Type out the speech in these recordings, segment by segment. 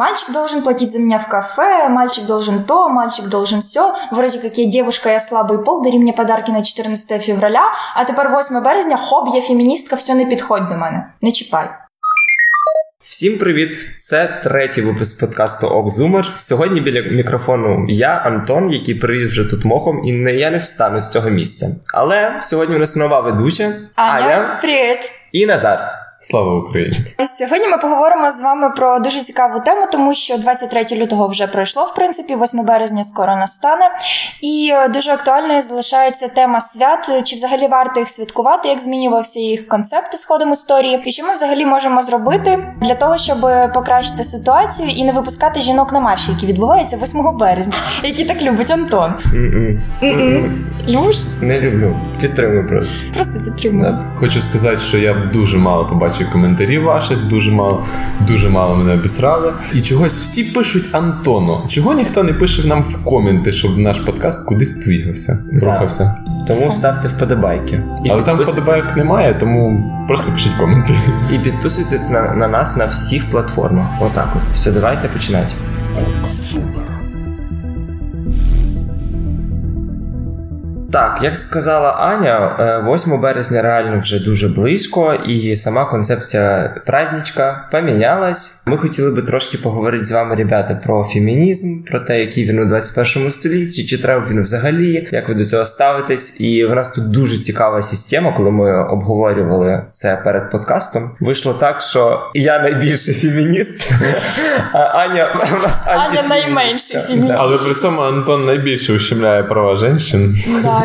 Мальчик должен платить за меня в кафе, мальчик должен то, мальчик должен все. Вроде как я девушка, я слабый пол, дари мне подарки на 14 февраля, а тепер 8 березня, хоп, я феміністка, все не підходь до мене. Не чіпай. Всім привіт! Це третій випуск подкасту Окзумер. Сьогодні біля мікрофону я, Антон, який привіз вже тут мохом, і не я не встану з цього місця. Але сьогодні у нас нова ведуча Аня, Аня привіт! і Назар. Слава Україні! Сьогодні ми поговоримо з вами про дуже цікаву тему, тому що 23 лютого вже пройшло, в принципі, 8 березня скоро настане. І е, дуже актуальною залишається тема свят, чи взагалі варто їх святкувати, як змінювався їх концепт з ходом історії, і що ми взагалі можемо зробити для того, щоб покращити ситуацію і не випускати жінок на марші, які відбуваються 8 березня, які так любить Антон. Любиш? Не люблю. Підтримую просто. Просто підтримую. Хочу сказати, що я дуже мало побачив бачив коментарів ваших, дуже мало дуже мало мене обісрали. І чогось всі пишуть Антону. Чого ніхто не пише нам в коменти, щоб наш подкаст кудись двигався, рухався. Тому ставте вподобайки. І Але там вподобайок немає, тому просто пишіть коменти. І підписуйтесь на, на нас на всіх платформах. Отак от. Все, давайте починати. Так, як сказала Аня, 8 е, березня реально вже дуже близько, і сама концепція праздничка помінялась. Ми хотіли би трошки поговорити з вами, ребята, про фемінізм, про те, який він у 21 столітті, чи треба він взагалі, як ви до цього ставитесь. І в нас тут дуже цікава система, коли ми обговорювали це перед подкастом. Вийшло так, що я найбільший фемініст, а Аня у нас Аня найменший фемініст. Але при цьому Антон найбільше ущемляє права жінчин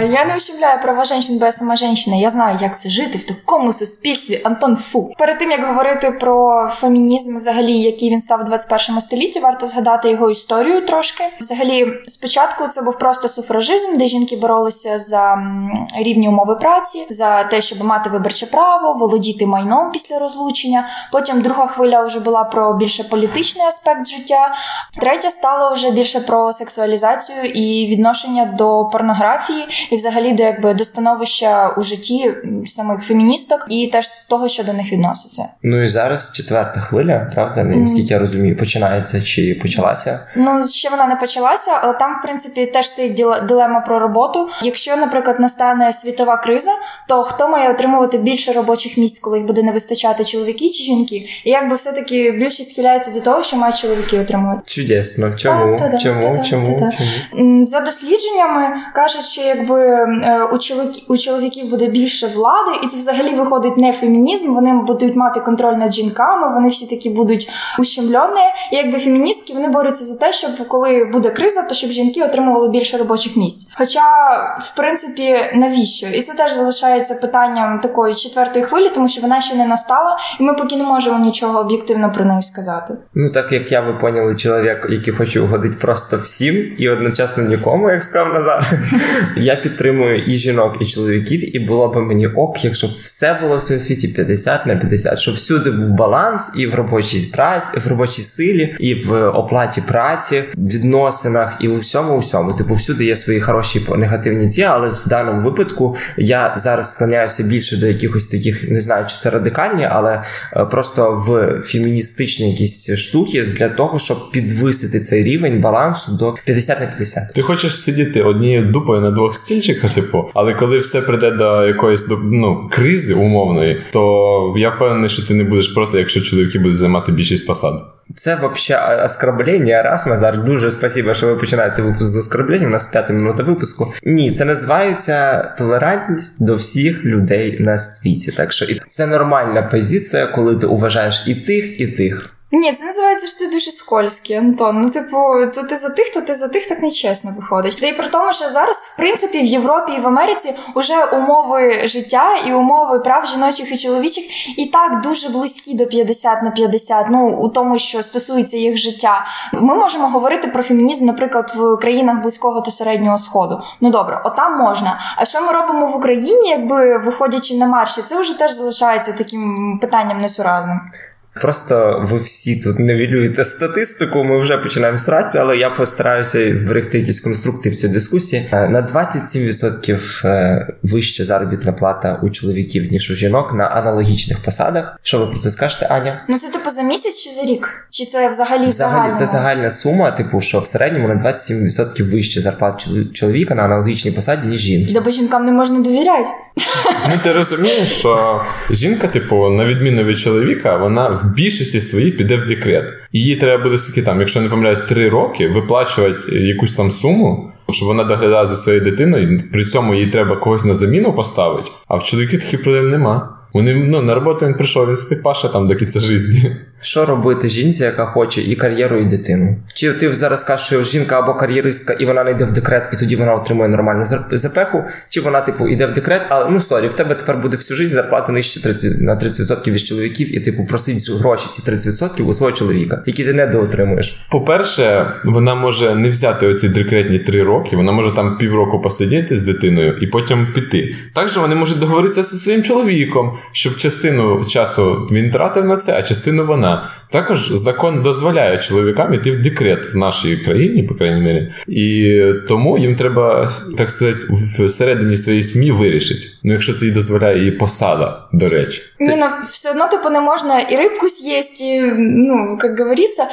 я не ущемляю права жінчин, бо я сама жінка. Я знаю, як це жити в такому суспільстві. Антон Фу. Перед тим як говорити про фемінізм, взагалі, який він став у 21 столітті, варто згадати його історію трошки. Взагалі, спочатку це був просто суфражизм, де жінки боролися за рівні умови праці, за те, щоб мати виборче право, володіти майном після розлучення. Потім друга хвиля вже була про більше політичний аспект життя. Третя стала вже більше про сексуалізацію і відношення до порнографії і взагалі до якби до становища у житті самих феміністок і теж того, що до них відноситься. Ну і зараз четверта хвиля, правда? Наскільки я розумію, починається чи почалася? Ну ще вона не почалася, але там, в принципі, теж стоїть дилема про роботу. Якщо, наприклад, настане світова криза, то хто має отримувати більше робочих місць, коли їх буде не вистачати чоловіки чи жінки? І якби все таки більшість схиляється до того, що мають чоловіки отримувати. Чудесно, чому? Чому? Чому? За дослідженнями кажуть, що якби у чоловік, у чоловіків буде більше влади, і це взагалі виходить не фемінізм. Вони будуть мати контроль над жінками, вони всі такі будуть ущемлені. Якби феміністки вони борються за те, щоб коли буде криза, то щоб жінки отримували більше робочих місць. Хоча, в принципі, навіщо? І це теж залишається питанням такої четвертої хвилі, тому що вона ще не настала, і ми поки не можемо нічого об'єктивно про неї сказати. Ну так як я ви поняли, чоловік, який хоче угодити просто всім і одночасно нікому, як сказав Назар. Я підтримую і жінок, і чоловіків, і було б мені ок, якщо все було в цьому світі 50 на 50, щоб всюди був баланс і в робочій праці, в робочій силі, і в оплаті праці, відносинах, і у всьому, у всьому. Типу, всюди є свої хороші негативні ці, але в даному випадку я зараз склоняюся більше до якихось таких, не знаю, чи це радикальні, але е, просто в феміністичні якісь штуки для того, щоб підвисити цей рівень балансу до 50 на 50. Ти хочеш сидіти однією дупою на двох стільчиках, типу, але коли все прийде до якоїсь ну, кризи умовної, то я впевнений, що ти не будеш проти, якщо чоловіки будуть займати більшість посад. Це взагалі оскорблення. Раз Назар, дуже спасибо, що ви починаєте випуск з оскорблення. У нас п'ята минута випуску. Ні, це називається толерантність до всіх людей на світі. Так що це нормальна позиція, коли ти уважаєш і тих, і тих. Ні, це називається що ти дуже скользький, Антон. Ну, типу, то ти за тих, то ти за тих так нечесно виходить. Та й при тому, що зараз, в принципі, в Європі і в Америці вже умови життя і умови прав жіночих і чоловічих і так дуже близькі до 50 на 50, ну у тому, що стосується їх життя. Ми можемо говорити про фемінізм, наприклад, в країнах близького та середнього сходу. Ну добре, отам можна. А що ми робимо в Україні, якби виходячи на марші, це вже теж залишається таким питанням несуразним. Просто ви всі тут невілюєте статистику. Ми вже починаємо сратися, але я постараюся зберегти якісь конструкти в цій дискусії. Е, На 27% е, вища заробітна плата у чоловіків ніж у жінок на аналогічних посадах. Що ви про це скажете, Аня? Ну це типу за місяць чи за рік? Чи це взагалі Взагалі, це загальна сума, типу, що в середньому на 27% вища зарплата чол- чоловіка на аналогічній посаді, ніж жінки. Да бо жінкам не можна довіряти. Ну ти розумієш, що жінка, типу, на відміну від чоловіка, вона в більшості своїй піде в декрет. Їй треба буде скільки там, якщо не помиляюсь, три роки виплачувати якусь там суму. Щоб вона доглядала за своєю дитиною, при цьому їй треба когось на заміну поставити, а в чоловіків таких проблем нема. Вони ну на роботу він прийшов, він спить паша там до кінця житті. Що робити жінці, яка хоче і кар'єру, і дитину? Чи ти зараз кажеш, що жінка або кар'єристка, і вона не йде в декрет, і тоді вона отримує нормальну запеху? Чи вона, типу, йде в декрет, але ну sorry, в тебе тепер буде всю життя зарплата нижче 30, на 30% від чоловіків, і типу просить гроші ці 30% у свого чоловіка, які ти не доотримуєш. По-перше, вона може не взяти оці декретні три роки, вона може там півроку посидіти з дитиною і потім піти. Також вони можуть договоритися зі своїм чоловіком, щоб частину часу він тратив на це, а частину вона. Також закон дозволяє чоловікам йти в декрет в нашій країні, по крайній мірі. І тому їм треба, так сказати, всередині своєї сім'ї вирішити. Ну, якщо це їй дозволяє її посада, до речі. Ні, ну все одно типу не можна і рибку з'їсти, і, ну як говориться,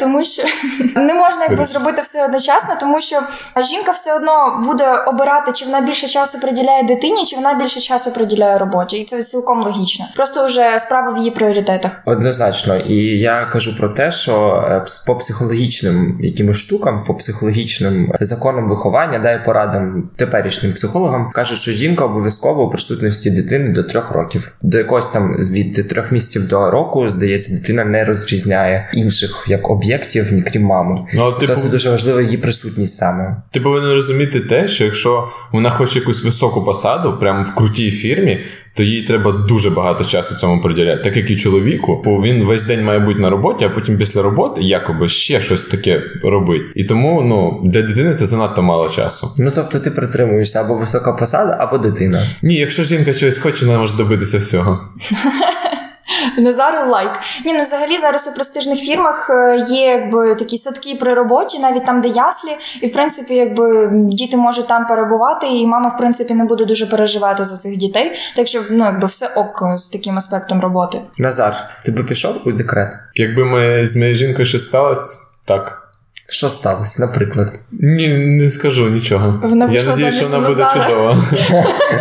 тому що не можна якби зробити все одночасно, тому що жінка все одно буде обирати, чи вона більше часу приділяє дитині, чи вона більше часу приділяє роботі, і це цілком логічно. Просто вже справа в її пріоритетах. Однозначно, і я кажу про те, що е, по психологічним якимось штукам, по психологічним законам виховання, да і порадам теперішнім психологам кажуть, що жінка обов'язково у присутності дитини до трьох років. До якогось там від трьох місяців до року, здається, дитина не розрізняє інших як об'єктів, крім мами. Ну, а, То типу, це дуже важлива її присутність саме. Ти повинен розуміти те, що якщо вона хоче якусь високу посаду, прямо в крутій фірмі, то їй треба дуже багато часу цьому приділяти. Так як і чоловіку, бо він весь день має бути на роботі, а потім після роботи якоби ще щось таке робить. І тому ну для дитини це занадто мало часу. Ну тобто ти притримуєшся або висока посада, або дитина. Ні, якщо жінка чогось хоче, вона може добитися всього. Назару лайк. Ні, ну взагалі зараз у престижних фірмах е, є якби такі садки при роботі, навіть там, де яслі, і в принципі, якби діти можуть там перебувати, і мама, в принципі, не буде дуже переживати за цих дітей. Так що ну якби все ок з таким аспектом роботи. Назар, ти би пішов у декрет? Якби ми з моєю жінкою щось сталося, так. Що сталося, наприклад? Ні, не скажу нічого. Вона Я надію, що вона буде чудова.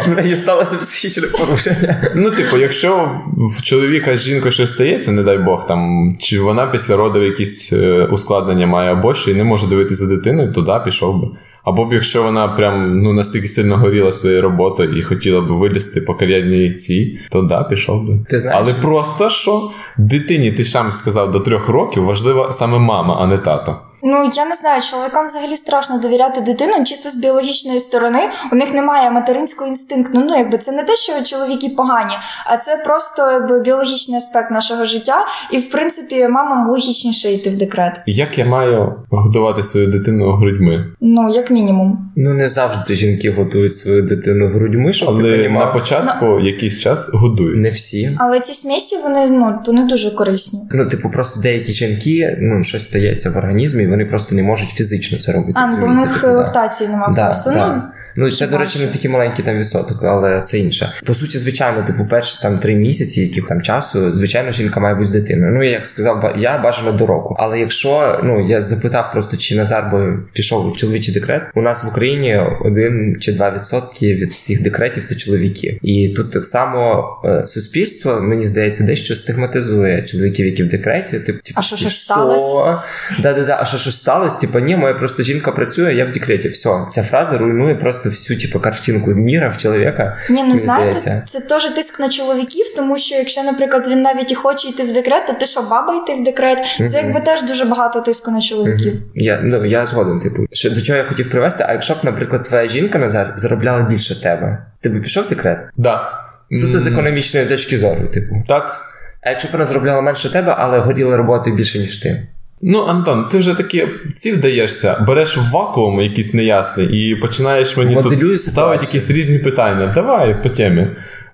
В неї сталося психічне порушення. Ну, типу, якщо в чоловіка з жінкою щось стається, не дай Бог, там, чи вона після роду якісь е, ускладнення має або що і не може дивитися за дитиною, то да, пішов би. Або б якщо вона прям ну настільки сильно горіла своєю роботою і хотіла б вилізти по кар'єрній цій, то да, пішов би. Ти знаєш- Але просто що дитині, ти сам сказав, до трьох років важлива саме мама, а не тато. Ну я не знаю, чоловікам взагалі страшно довіряти дитину чисто з біологічної сторони. У них немає материнського інстинкту. Ну якби це не те, що чоловіки погані, а це просто якби біологічний аспект нашого життя. І в принципі, мамам логічніше йти в декрет. Як я маю годувати свою дитину грудьми? Ну як мінімум. Ну не завжди жінки готують свою дитину грудьми, щоб ти Але на понімав. початку якийсь час годують. Не всі. Але ці смісі вони ну вони дуже корисні. Ну, типу, просто деякі жінки, ну, щось стається в організмі, і вони просто не можуть фізично це робити. А ну бо в них Типу, лактації немає Да, просто. да. Ну Ну, це, до речі, не такий маленький там відсоток, але це інше. По суті, звичайно, типу, перші там три місяці, які там часу, звичайно, жінка має бути з дитиною. Ну, як сказав, я бажано до року. Але якщо ну я запитав просто, чи Назар би пішов у чоловічий декрет, у нас в Україні один чи два відсотки від всіх декретів це чоловіки. І тут так само е, суспільство, мені здається, дещо стигматизує чоловіків, які в декреті. Типу, А що, «Ти сталося?» Да, да, да. А що щось сталося? Типа, ні, моя просто жінка працює, я в декреті. Все, ця фраза руйнує просто всю типу, картинку міра в чоловіка. Ні, ну знаєте, здається. це теж тиск на чоловіків, тому що якщо, наприклад, він навіть і хоче йти в декрет, то ти що, баба йти в декрет? Це якби теж дуже багато тиску на чоловіків. Я, ну, я згоден, типу. Що, до чого я хотів привести, а якщо б, наприклад, твоя жінка Назар заробляла більше тебе, ти б пішов в декрет? Да. Суто з економічної точки зору, типу. Так. А якщо б вона заробляла менше тебе, але горіла роботою більше, ніж ти. Ну, Антон, ти вже такі ці вдаєшся, береш вакуум якийсь неясний і починаєш мені Моделюю тут ставити якісь різні питання. Давай по темі.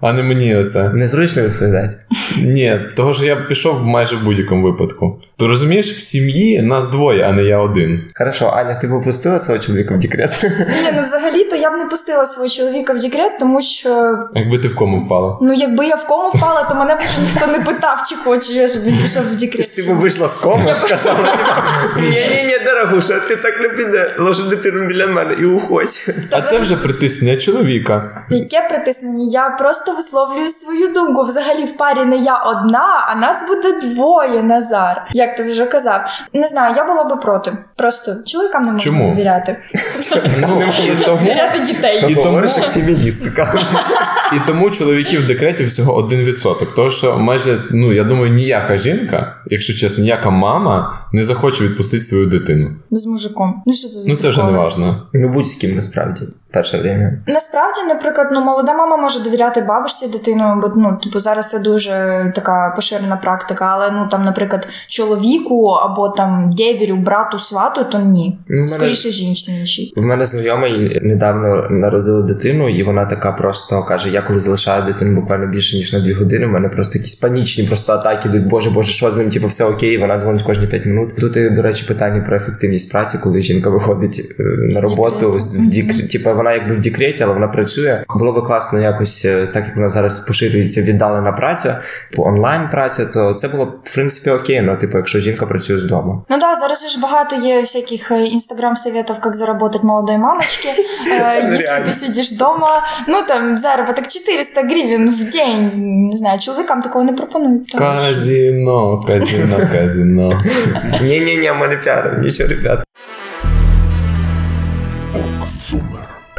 А не мені оце. Незручно відповідати. Ні, того що я пішов майже в будь-якому випадку. То розумієш, в сім'ї нас двоє, а не я один. Хорошо, Аня, ти попустила свого чоловіка в декрет? Ні, ну взагалі-то я б не пустила свого чоловіка в декрет, тому що Якби ти в кому впала. ну якби я в кому впала, то мене б вже ніхто не питав, чи хочу я, щоб він пішов в декрет. Ти б вийшла з кому, сказала, ні, ні, ні, дорогуша, ти так не піде. Ложи дитину біля мене і уходь. А це вже притиснення чоловіка. Яке притиснення? Я просто висловлюю свою думку. Взагалі в парі не я одна, а нас буде двоє, Назар. Як ти вже казав. Не знаю, я була би проти. Просто чоловікам не можна Чому? довіряти. Ну, тому, Довіряти дітей. І тому- як феміністка. і тому чоловіків в декреті всього 1%. Тому що майже, ну я думаю, ніяка жінка, якщо чесно, ніяка мама не захоче відпустити свою дитину. З мужиком. Ну що це за Ну це вже не важно. Ну будь з ким насправді. Перше время. Насправді, наприклад, ну молода мама може довіряти бабусі дитину, бо ну типу зараз це дуже така поширена практика. Але ну там, наприклад, чоловіку або там дєвірю, брату, свату, то ні. Ну, мене- Скоріше жінці іншій. В мене знайомий недавно народила дитину, і вона така просто каже: я коли залишаю дитину буквально більше ніж на дві години, в мене просто якісь панічні просто атаки йдуть. Боже, боже, що з ним? Типу, все окей, вона дзвонить кожні 5 минут. Тут, і, до речі, питання про ефективність праці, коли жінка виходить е, на роботу з в дік... типу, вона якби в декреті, але вона працює. Було би класно якось, е, так як вона зараз поширюється віддалена праця, по онлайн праця, то це було в принципі окей. Ну, типу, якщо жінка працює з дому. Ну да, зараз же ж багато є всяких е, інстаграм-советов, як заработать молодой мамочки. Е, Если нереально. ти сидиш вдома, ну там заробіток 400 гривень в день. Не знаю, чоловікам такого не пропонують. Казіно, казіно, казіно. Ні, ні, ні, ми не піаримо, нічого, ребят.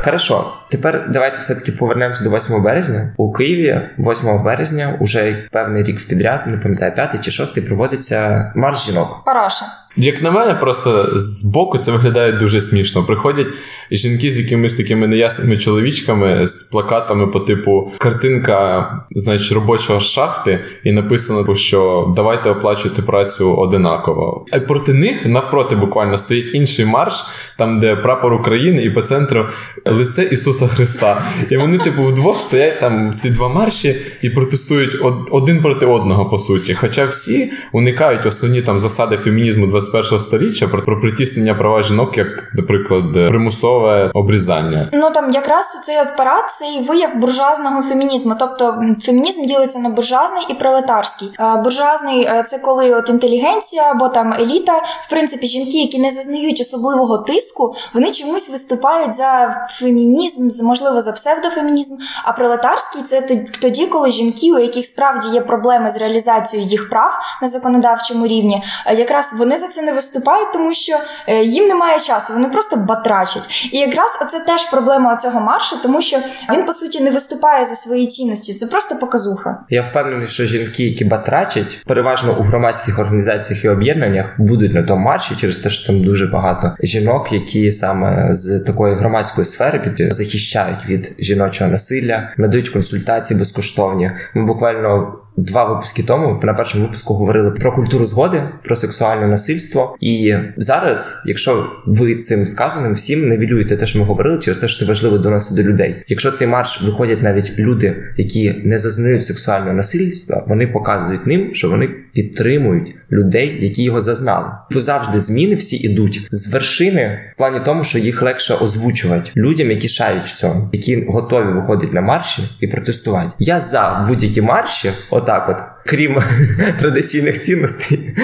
Хорошо, тепер давайте все-таки повернемося до 8 березня. У Києві 8 березня, уже певний рік в підряд, не пам'ятаю, п'ятий чи шостий, проводиться марш жінок. Параша. Як на мене, просто з боку це виглядає дуже смішно. Приходять жінки з якимись такими неясними чоловічками з плакатами по типу картинка, значить, робочого шахти, і написано, що давайте оплачувати працю одинаково. А проти них навпроти буквально стоїть інший марш, там де прапор України, і по центру лице Ісуса Христа. І вони, типу, вдвох стоять там в ці два марші і протестують од- один проти одного, по суті. Хоча всі уникають основні там засади фемінізму 21 століття про, про притіснення права жінок, як, наприклад, примусове обрізання. Ну там якраз цей от парад це і вияв буржуазного фемінізму. Тобто фемінізм ділиться на буржуазний і пролетарський. Е, Буржуазний е, це коли от інтелігенція або там еліта, в принципі, жінки, які не зазнають особливого тиску, вони чомусь виступають за фемінізм, можливо, за псевдофемінізм. А пролетарський це тоді, коли жінки, у яких справді є проблеми з реалізацією їх прав на законодавчому рівні, е, якраз вони за це не виступають, тому що е, їм немає часу, вони просто батрачать. І якраз оце теж проблема цього маршу, тому що він по суті не виступає за свої цінності. Це просто показуха. Я впевнений, що жінки, які батрачать, переважно у громадських організаціях і об'єднаннях, будуть на тому марші через те, що там дуже багато жінок, які саме з такої громадської сфери під захищають від жіночого насилля, надають консультації безкоштовні. Ми буквально. Два випуски тому на першому випуску говорили про культуру згоди, про сексуальне насильство. І зараз, якщо ви цим сказаним всім невілюєте те, що ми говорили, через те, що це важливо доносити до людей. Якщо цей марш виходять навіть люди, які не зазнають сексуального насильства, вони показують ним, що вони підтримують людей, які його зазнали. Бо завжди зміни всі ідуть з вершини в плані тому, що їх легше озвучувати людям, які шають в цьому, які готові виходити на марші і протестувати. Я за будь-які марші, отак, от, крім традиційних цінностей.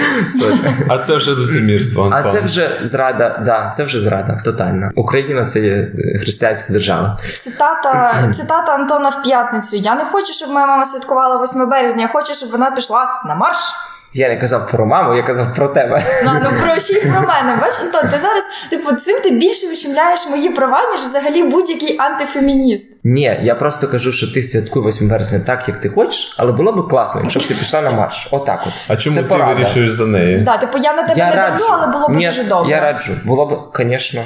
А це вже лицемірство. А це вже зрада, да, це вже зрада тотальна. Україна це є е, християнська держава. Цитата, цитата Антона в п'ятницю. Я не хочу, щоб моя мама святкувала 8 березня. Я хочу, щоб вона пішла на марш. Я не казав про маму, я казав про тебе. Ну, ну про ще й про мене. Бач, Антон, ти зараз, типу, цим ти більше ущемляєш мої права, ніж взагалі будь-який антифемініст. Ні, я просто кажу, що ти святкуй 8 березня так, як ти хочеш, але було б класно, якщо б ти пішла на марш. Отак от. А чому Це ти порада. вирішуєш за неї? Да, типу, я на тебе Я не раджу. давлю, але було б Ні, дуже добре. Я раджу. Було б, звісно,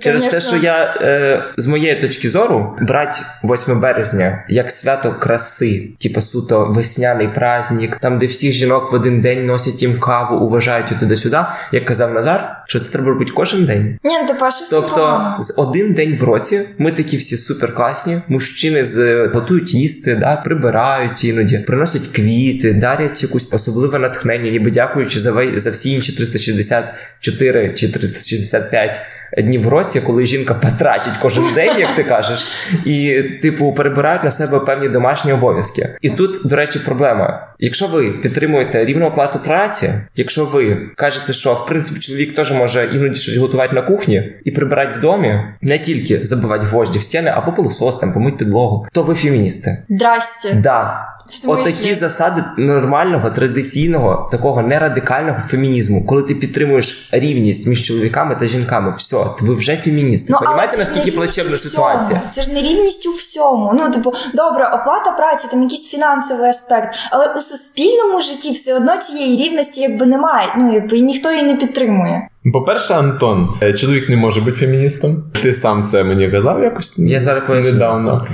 Через те, що я е, з моєї точки зору брати 8 березня як свято краси, типу суто весняний праздник, там де всіх жінок в один день носять їм каву, уважають туди-сюди. Як казав Назар, що це треба робити кожен день. Ні, ну типа, щось Тобто з один день в році ми такі всі супер класні. Мужчини з готують їсти, да, прибирають іноді, приносять квіти, дарять якусь особливе натхнення, ніби дякуючи за за всі інші 364 чи 365 днів в році, коли жінка потратить кожен день, як ти кажеш, і типу перебирають на себе певні домашні обов'язки. І тут, до речі, проблема. Якщо ви підтримуєте рівну оплату праці, якщо ви кажете, що в принципі чоловік теж може іноді щось готувати на кухні і прибирати в домі, не тільки забивати гвозді в стіни або пилосос, там помить підлогу, то ви феміністи. Здрасте. Да. Отакі засади нормального, традиційного, такого нерадикального фемінізму, коли ти підтримуєш рівність між чоловіками та жінками, все, ви вже феміністи. Ну, Понімаєте, наскільки плачевна ситуація? Це ж не рівність у всьому. Ну, типу, добре, оплата праці, там якийсь фінансовий аспект, але у суспільному житті все одно цієї рівності якби немає. Ну, якби і ніхто її не підтримує. По-перше, Антон, е, чоловік не може бути феміністом. Ти сам це мені казав якось Я зараз поясню. недавно.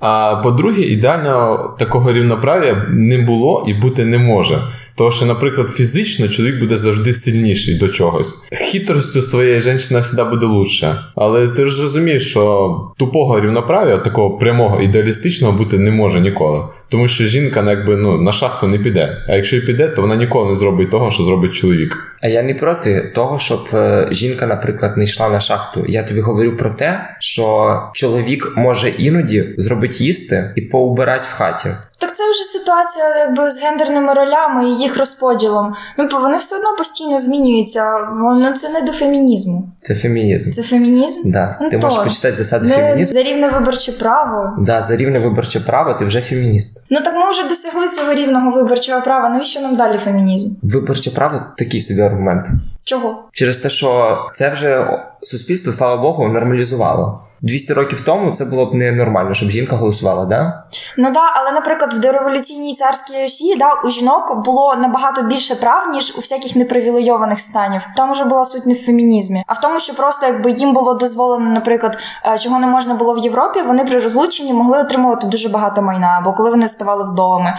А по-друге, ідеального такого рівноправ'я не було і бути не може. Тому що, наприклад, фізично чоловік буде завжди сильніший до чогось. Хитростю своєї жінки завжди буде лучше. Але ти ж розумієш, що тупого рівноправ'я, такого прямого ідеалістичного бути не може ніколи. Тому що жінка ну, якби, ну, на шахту не піде. А якщо й піде, то вона ніколи не зробить того, що зробить чоловік. А я не проти того, щоб е, жінка, наприклад, не йшла на шахту. Я тобі говорю про те, що чоловік може іноді зробити їсти і поубирати в хаті. Так це вже ситуація якби з гендерними ролями і їх розподілом. Ну, бо вони все одно постійно змінюються. Воно це не до фемінізму. Це фемінізм. Це фемінізм? Да. Ну, ти можеш почитати засади Не фемінізму. за рівне виборче право. Да, за рівне виборче право ти вже фемініст. Ну так ми вже досягли цього рівного виборчого права. Навіщо нам далі фемінізм? Виборче право такий собі аргумент. Чого? Через те, що це вже суспільство, слава Богу, нормалізувало. 200 років тому це було б не нормально, щоб жінка голосувала, да? Ну да, але, наприклад, в дореволюційній царській Росії да, у жінок було набагато більше прав, ніж у всяких непривілейованих станів. Там уже була суть не в фемінізмі, а в тому, що просто якби їм було дозволено, наприклад, е, чого не можна було в Європі, вони при розлученні могли отримувати дуже багато майна, або коли вони ставали вдома.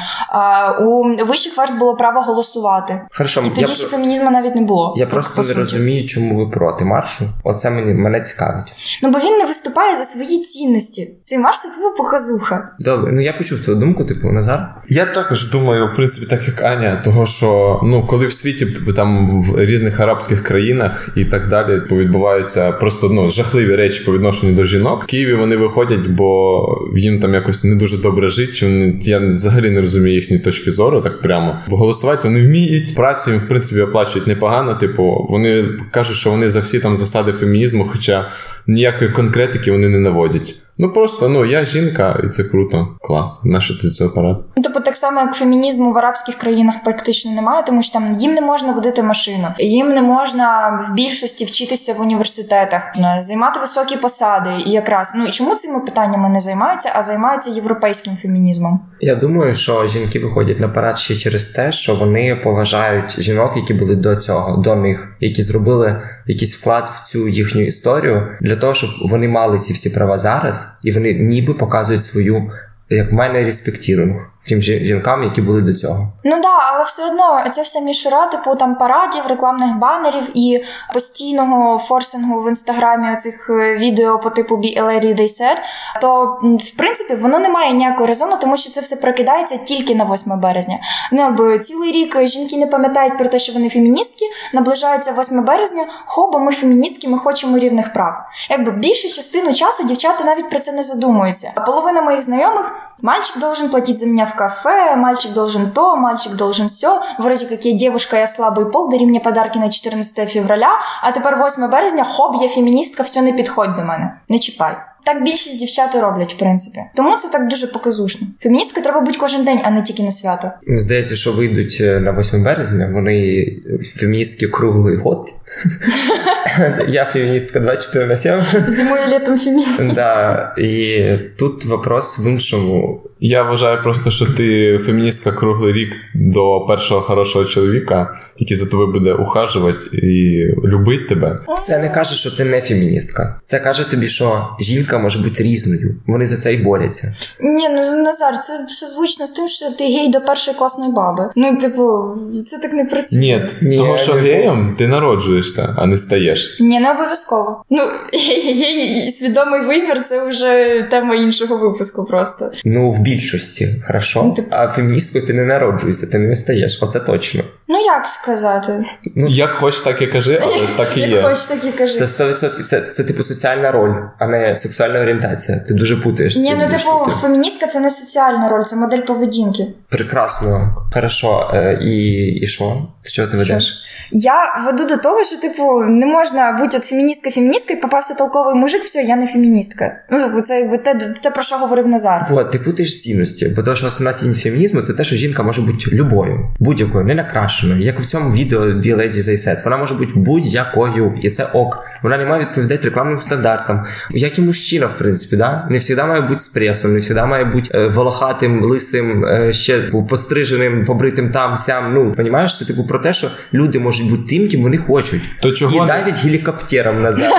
У вищих верст було право голосувати. Хорошо, І я, тоді ще про- фемінізму навіть не було. я просто не розумію, чому ви проти маршу. Оце мені мене цікавить. Ну бо він не виступає за свої цінності. Це твого показуха. Добре, ну я почув твою думку, типу, Назар. Я також думаю, в принципі, так як Аня, того що ну коли в світі там в різних арабських країнах і так далі відбуваються просто ну жахливі речі по відношенню до жінок. В Києві вони виходять, бо їм там якось не дуже добре жить. Чи вони я взагалі не розумію їхньої точки зору, так прямо. Голосувати вони вміють. Працю їм в принципі оплачують непогано. Типу, вони кажуть, що вони за всі там засади фемінізму, хоча ніякої конкретики вони не наводять. Ну просто ну я жінка, і це круто, клас. Нащо ти це апарат? Ну, Тобто, так само, як фемінізму в арабських країнах практично немає, тому що там їм не можна водити машину, їм не можна в більшості вчитися в університетах, е, займати високі посади. І якраз ну і чому цими питаннями не займаються, а займаються європейським фемінізмом? Я думаю, що жінки виходять на парад ще через те, що вони поважають жінок, які були до цього, до них, які зробили якийсь вклад в цю їхню історію для того, щоб вони мали ці всі права зараз, і вони ніби показують свою, як в мене, респектірунг тим жінкам, які були до цього. Ну да, але все одно ця вся мішура, типу там парадів, рекламних банерів і постійного форсингу в інстаграмі оцих е, відео по типу Be a Lady They Said, то в принципі воно не має ніякого резону, тому що це все прокидається тільки на 8 березня. Ну якби цілий рік жінки не пам'ятають про те, що вони феміністки, наближається 8 березня, хоба, ми феміністки, ми хочемо рівних прав. Якби більшу частину часу дівчата навіть про це не задумуються. А половина моїх знайомих мальчик должен платить за меня в кафе, мальчик должен то, мальчик должен все. Вроде как я девушка, я слабый пол, дари мне подарки на 14 февраля, а тепер 8 березня, хоп, я феміністка, все не підходь до мене. Не чіпай. Так більшість дівчат і роблять, в принципі. Тому це так дуже показушно. Феміністкою треба бути кожен день, а не тільки на свято. Мені здається, що вийдуть е, на 8 березня, вони феміністки круглий год. Я феміністка 24 на 7. Зимою літом фемініст. Да, і тут вопрос в іншому. Я вважаю просто, що ти феміністка круглий рік до першого хорошого чоловіка, який за тобою буде ухажувати і любить тебе. Це не каже, що ти не феміністка. Це каже тобі, що жінка може бути різною. Вони за це і борються. Ні, ну Назар, це все звучно з тим, що ти гей до першої класної баби. Ну, типу, це так не працює. Ні, Ні, того, що не геєм ти народжуєшся, а не стаєш. Ні, не обов'язково. Ну, гей свідомий вибір це вже тема іншого випуску просто. Ну, в більшості, хорошо. Ну, ти- А феміністкою ти не народжуєшся, ти не стаєш. Оце точно. Ну, як сказати? Ну, Як хочеш, так і кажи, але так і Як є. хочеш, так і кажи. Це 100%. Це, це типу соціальна роль, а не сексуальна орієнтація. Ти дуже путаєш. Ні, ну типу, штуки. феміністка це не соціальна роль, це модель поведінки. Прекрасно. Хорошо. Е, і, і що? До чого ти ведеш? Я веду до того, що, типу, не можна бути от феміністка феміністка і попався толковий мужик, все, я не феміністка. Ну, типу, це якби те, те, про що говорив Назар. Вот, ти путаєш цінності, бо то, що основна цінність фемінізму, це те, що жінка може бути любою, будь-якою, не накрашеною, як в цьому відео Be Lady They Said. Вона може бути будь-якою, і це ок. Вона не має відповідати рекламним стандартам. Як і мужчина, в принципі, да? не завжди має бути з пресом, не завжди має бути е, волохатим, лисим, е, ще типу, постриженим, побритим там, сям. Ну, понімаєш, це типу про те, що люди можуть бути тим, ким вони хочуть. То чого і навіть гелікоптером назад.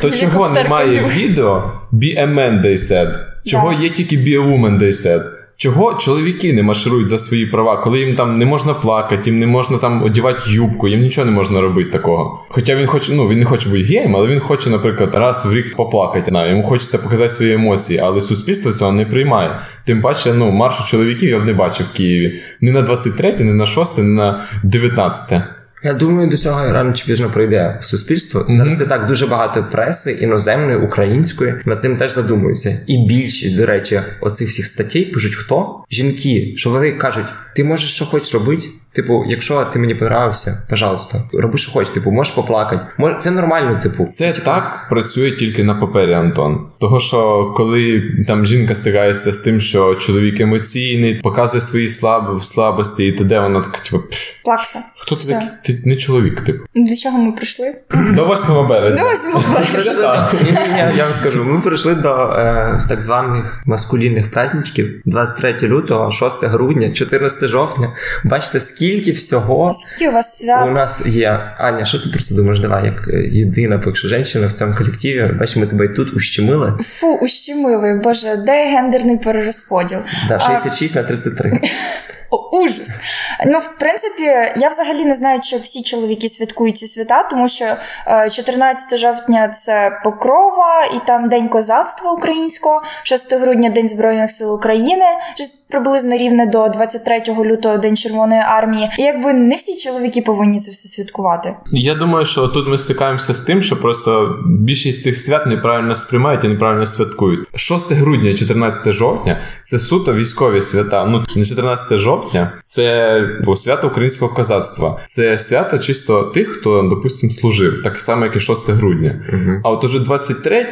То чого немає відео Be a man, they said? Чого є тільки Be a woman, they said? Чого чоловіки не марширують за свої права, коли їм там не можна плакати, їм не можна там одягати юбку, їм нічого не можна робити такого. Хоча він хоче, ну він не хоче бути геєм, але він хоче, наприклад, раз в рік поплакати. На, йому хочеться показати свої емоції, але суспільство цього не приймає. Тим паче, ну, маршу чоловіків я б не бачив в Києві. Не на 23, не на 6, не на 19. Я думаю, до цього рано чи пізно прийде суспільство. Зараз і так дуже багато преси іноземної, української над цим теж задумуються. І більшість, до речі, оцих всіх статей пишуть хто? Жінки, що вони кажуть: ти можеш що хочеш робити. Типу, якщо ти мені понравився, пожалуйста, роби, що хочеш, типу, можеш поплакати. Мож... Це нормально, типу. Це так працює тільки на папері, Антон. Того, що коли там жінка стикається з тим, що чоловік емоційний, показує свої слаб... слабості і т.д., вона така, типу, «Пш, Плакса. хто ти такий? Ти не чоловік, типу. До чого ми прийшли? До 8 березня. Ну, до- Ні, ні, ні, я вам скажу. Ми прийшли до е, так званих маскулінних праздничків 23 лютого, 6 грудня, 14 жовтня. Бачите, скільки всього Скільки у вас У нас є Аня, що ти про це думаєш? Давай, як е, єдина поки жінка в цьому колективі. Бачимо, тебе і тут ущемили. Фу, ущемили, боже, де гендерний перерозподіл? Да, А, 66 на 33. О, ужас. Ну, в принципі, я взагалі не знаю, чи всі чоловіки святкують ці свята, тому що е, 14 жовтня це Покрова, і там День козацтва українського, 6 грудня День Збройних сил України, приблизно рівне до 23 лютого День Червоної армії. І якби не всі чоловіки повинні це все святкувати. Я думаю, що тут ми стикаємося з тим, що просто більшість цих свят неправильно сприймають і неправильно святкують. 6 грудня, 14 жовтня це суто військові свята. Ну не 14 жовтня, це бо свято українського козацтва. Це свято чисто тих, хто, допустим, служив, так само, як і 6 грудня. А от уже 23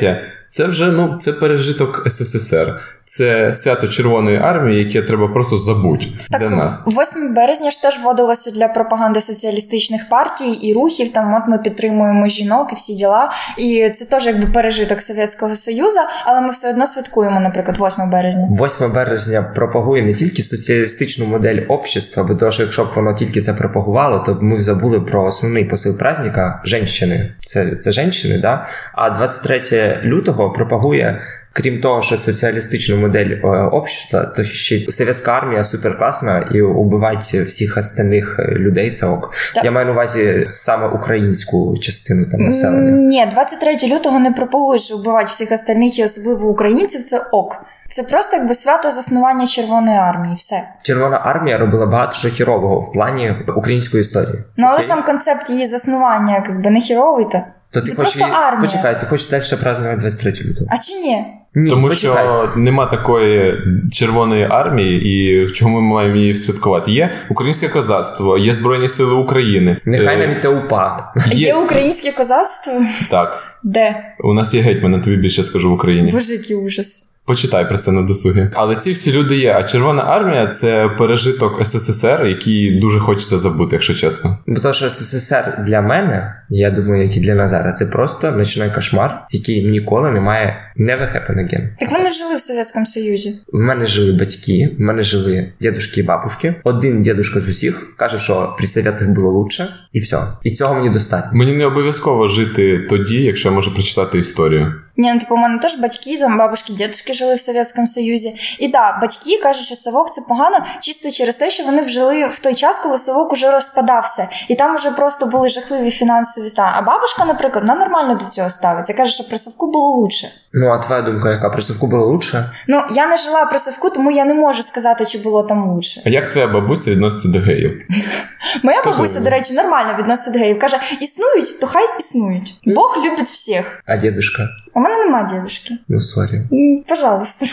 це вже ну це пережиток СССР. Це свято Червоної армії, яке треба просто забути для нас. 8 березня ж теж вводилося для пропаганди соціалістичних партій і рухів. Там от ми підтримуємо жінок і всі діла. І це теж якби пережиток Совєтського Союзу, але ми все одно святкуємо, наприклад, 8 березня. 8 березня пропагує не тільки соціалістичну модель общества, бо того, що якщо б воно тільки це пропагувало, то б ми забули про основний посил праздника женщини. Це, це женщини, да? А 23 лютого пропагує. Крім того, що соціалістичну модель е, общества, то ще й совєтська армія суперкласна і убивати всіх остальних е, людей це ок. Так. Я маю на увазі саме українську частину там населення. Ні, 23 лютого не пропагують, що вбивати всіх остальних і особливо українців. Це ок. Це просто якби свято заснування Червоної армії. Все. Червона армія робила багато що хірового в плані української історії. Ну але Окей? сам концепт її заснування, якби не хіровий то. То ти Це хочеш просто армія. почекай, ти хочеш далі празднувати 23 лютого? А чи ні? Ні, Тому почекай. що нема такої червоної армії, і в чому ми маємо її святкувати? Є українське козацтво, є Збройні Сили України. Нехай Е, навіть те упа. Є, Є. українське козацтво? Так. Де? У нас є гетьман, тобі більше скажу в Україні. Боже, який ужас. Почитай про це на досугі. Але ці всі люди є. А Червона армія це пережиток СССР, який дуже хочеться забути, якщо чесно. Бо то, що СССР для мене Я думаю, як і для Назара. Це просто ночний кошмар, який ніколи не має never happen again. Так вони жили в Совєтському Союзі. В мене жили батьки, в мене жили дідушки і бабушки. Один дідушка з усіх каже, що при совєтах було лучше, і все. І цього мені достатньо. Мені не обов'язково жити тоді, якщо я можу прочитати історію. Ні, ну типу, у мене теж батьки, там бабушки, дідушки жили в Совєтському Союзі. І так, батьки кажуть, що совок це погано, чисто через те, що вони вжили в той час, коли совок уже розпадався, і там вже просто були жахливі фінансові стане. А бабушка, наприклад, вона нормально до цього ставиться. Каже, що при совку було лучше. Ну а твоя думка, яка при совку було лучше? Ну я не жила при совку, тому я не можу сказати, чи було там лучше. А як твоя бабуся відноситься до геїв? Моя Скажи бабуся, мені. до речі, нормально відноситься до геїв. Каже, існують, то хай існують. Бог любить всіх. А дідушка? У мене нема дідушки. Ну sorry. Пожалуйста.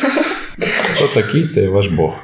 Хто такий, це ваш Бог.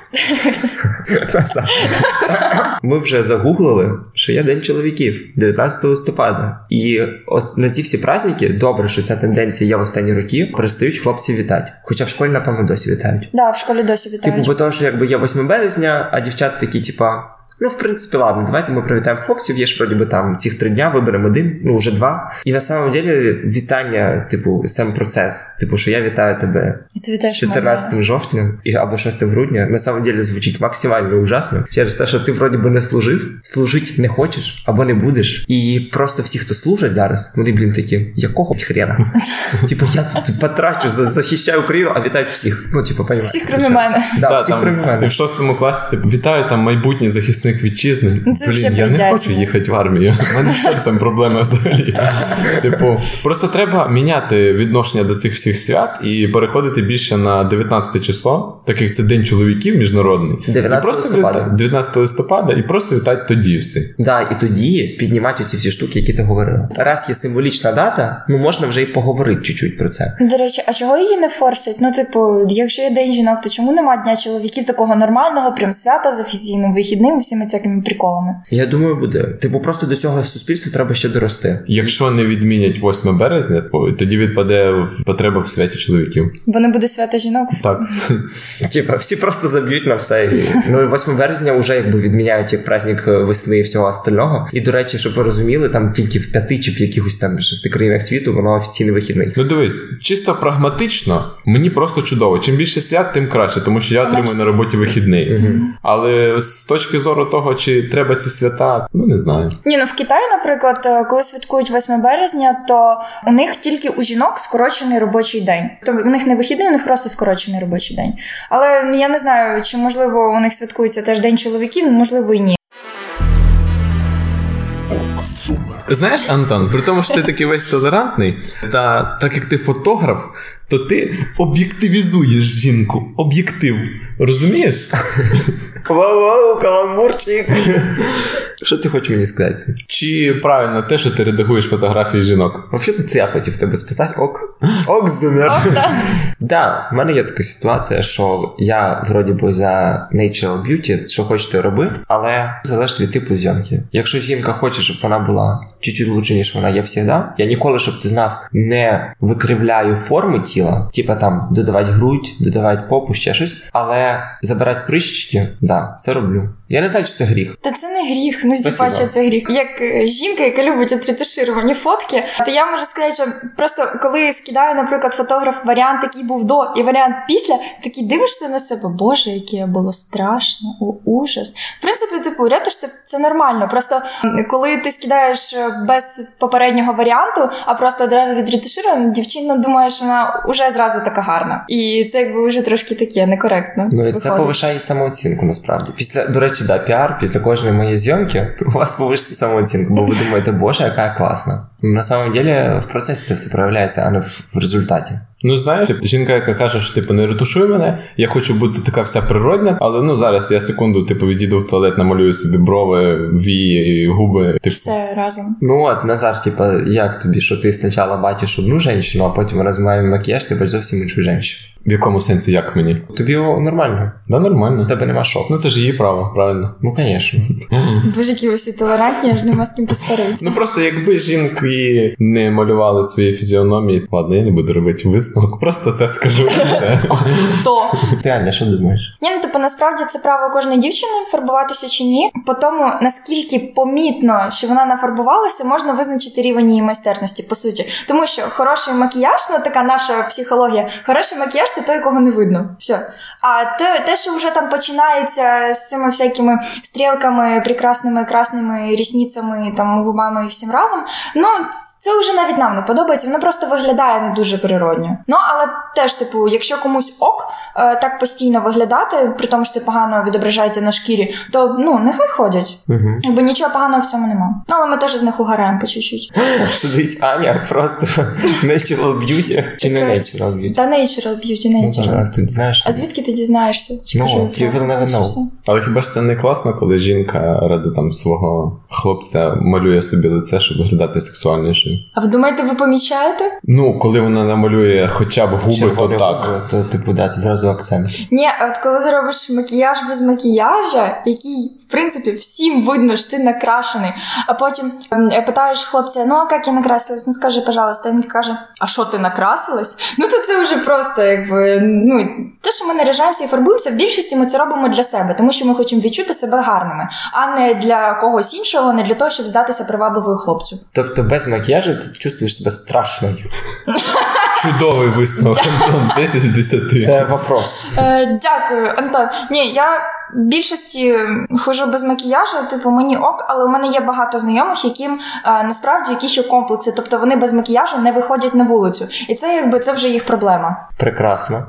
Ми вже загуглили, що є День чоловіків 19 листопада. І от на ці всі праздники добре, що ця тенденція є в останні роки, перестають хлопці вітати. Хоча в школі, напевно, досі вітають. Да, в школі досі вітають. Типу, бо того, що якби є 8 березня, а дівчата такі, типа. Ну, в принципі, ладно, давайте ми привітаємо хлопців. Є ж вроді би там цих три дня, виберемо один, ну вже два. І на самом деле вітання, типу, сам процес. Типу, що я вітаю тебе І ти з вітаєш 14 жовтня або 6 грудня. На самом деле звучить максимально ужасно. Через те, що ти вроді би не служив, служить не хочеш або не будеш. І просто всі, хто служать зараз, вони, блін, такі, якого хрена? Типу, я тут потрачу, захищаю Україну, а вітають всіх. Ну, типу, понімаєш. Всіх, крім мене. Да, всіх крім мене. В шостому класі типу, вітаю там майбутній захисник вітчизни. Ну, це Блін, я не хочу їхати в армію. У мене з серцем проблеми взагалі. Типу, просто треба міняти відношення до цих всіх свят і переходити більше на 19 число, так як це День чоловіків міжнародний. 19 просто листопада. віта- 19 листопада і просто вітати тоді всі. Да, і тоді піднімати ці всі штуки, які ти говорила. Раз є символічна дата, ну можна вже і поговорити чуть-чуть про це. До речі, а чого її не форсять? Ну, типу, якщо є день жінок, то чому нема дня чоловіків такого нормального, прям свята з офіційним вихідним, всіми всякими приколами? Я думаю, буде. Типу, просто до цього суспільства треба ще дорости. Якщо не відмінять 8 березня, тоді відпаде потреба в святі чоловіків. Бо не буде свята жінок. Так. Типа, всі просто заб'ють на все. Ну і 8 березня вже якби відміняють як праздник е, весни і всього остального. І до речі, щоб ви розуміли, там тільки в п'яти чи в якихось там шести країнах світу воно офіційний вихідний. Ну дивись, чисто прагматично, мені просто чудово. Чим більше свят, тим краще, тому що я отримую на роботі вихідний. Але з точки зору того, чи треба ці свята, ну не знаю. Ні, ну в Китаї, наприклад, е, коли святкують 8 березня, то у них тільки у жінок скорочений робочий день. Тобто у них не вихідний, у них просто скорочений робочий день. Але я не знаю, чи можливо у них святкується теж день чоловіків, можливо, і ні. Знаєш, Антон, при тому, що ти такий весь толерантний, та так як ти фотограф, то ти об'єктивізуєш жінку. Об'єктив. Розумієш? Вау-вау, каламбурчик! Що ти хочеш мені сказати? Чи правильно те, що ти редагуєш фотографії жінок? Взагалі, це я хотів тебе спитати. Ок. Ок, зумер. Да, в мене є така ситуація, що я вроді би за natural beauty, що хочете роби, але залежить від типу зйомки. Якщо жінка хоче, щоб вона була чуть-чуть лучше, ніж вона є завжди, я ніколи, щоб ти знав, не викривляю форми тіла, типа там додавати грудь, додавати попу, ще щось, але забирати прищики, да, це роблю. Я не знаю, чи це гріх. Та це не гріх, ну типа, що це гріх. Як е, жінка, яка любить отретушировані фотки, то я можу сказати, що просто коли скидає, наприклад, фотограф варіант, який був до, і варіант після, такий дивишся на себе, боже, яке було страшно, о, ужас. В принципі, типу, ретуш це, це нормально. Просто коли ти скидаєш е, без попереднього варіанту, а просто одразу відретушировано, дівчина думає, що вона вже зразу така гарна. І це якби вже трошки таке некоректно. Ну і це повишає самооцінку насправді. Після, до речі, да, піар, після кожної моєї зйомки у вас повишиться самооцінка, бо ви думаєте, боже, яка я класна. На самом деле в процесі це все проявляється, а не в результаті. Ну знаєш, жінка, яка каже, що типу не ретушуй мене, я хочу бути така вся природня, але ну зараз я секунду, типу, відійду в туалет, намалюю собі брови, вії, губи. Типу, Все разом. Ну от, Назар, типа, як тобі, що ти спочатку бачиш одну жінку, а потім розмиваємо макіяж, ти бачиш зовсім іншу жінку. в якому сенсі як мені? Тобі нормально, Да, нормально. в тебе нема шоку. Ну це ж її право, правильно. Ну, звісно. Боже, які ви всі толерантні, аж нема з ким посваритися. Ну просто якби жінки не малювали свої фізіономії, ладно, я не буду робити висновки. Висновок. Просто це скажу. То Ти Аня, що думаєш? Ні, ну типу, насправді це право кожної дівчини фарбуватися чи ні. По тому, наскільки помітно, що вона нафарбувалася, можна визначити рівень її майстерності, по суті. Тому що хороший макіяж, ну така наша психологія, хороший макіяж це той, кого не видно. Все. А те, те, що вже там починається з цими всякими стрілками, прекрасними красними рісницями, там губами і всім разом, ну це вже навіть нам не подобається. Воно просто виглядає не дуже природньо. Ну але теж, типу, якщо комусь ок е, так постійно виглядати, при тому, що це погано відображається на шкірі, то ну нехай ходять. Угу. Якби нічого поганого в цьому нема. Ну але ми теж з них угораємо по чуть-чуть. Сидить Аня, просто natural beauty чи не natural beauty? Та natural beauty, Ну, natural. а ти знаєш? А звідки ти дізнаєшся? Чи Ну, кажу, you will never know. Але хіба ж це не класно, коли жінка ради там свого хлопця малює собі лице, щоб виглядати сексуальніше? А ви думаєте, ви помічаєте? Ну, коли вона намалює хоча б губи, Червоні то так. губи, То, типу, да, це зразу акцент. Ні, от коли зробиш макіяж без макіяжа, який, в принципі, всім видно, що ти накрашений, а потім ем, питаєш хлопця, ну а як я накрасилась? Ну скажи, пожалуйста, він каже, а що ти накрасилась? Ну то це вже просто якби ну те, що ми наряжаємося і фарбуємося, в більшості ми це робимо для себе, тому що ми хочемо відчути себе гарними, а не для когось іншого, не для того, щоб здатися привабливою хлопцю. Тобто без макіяжу ти чувствуєш себе страшною. Чудовий висновок, Антон, 10 з 10. Це вопрос. Е, дякую, Антон. Ні, я більшості хожу без макіяжу, типу мені ок, але у мене є багато знайомих, яким е, насправді якісь є комплекси, тобто вони без макіяжу не виходять на вулицю. І це якби це вже їх проблема. Прекрасно.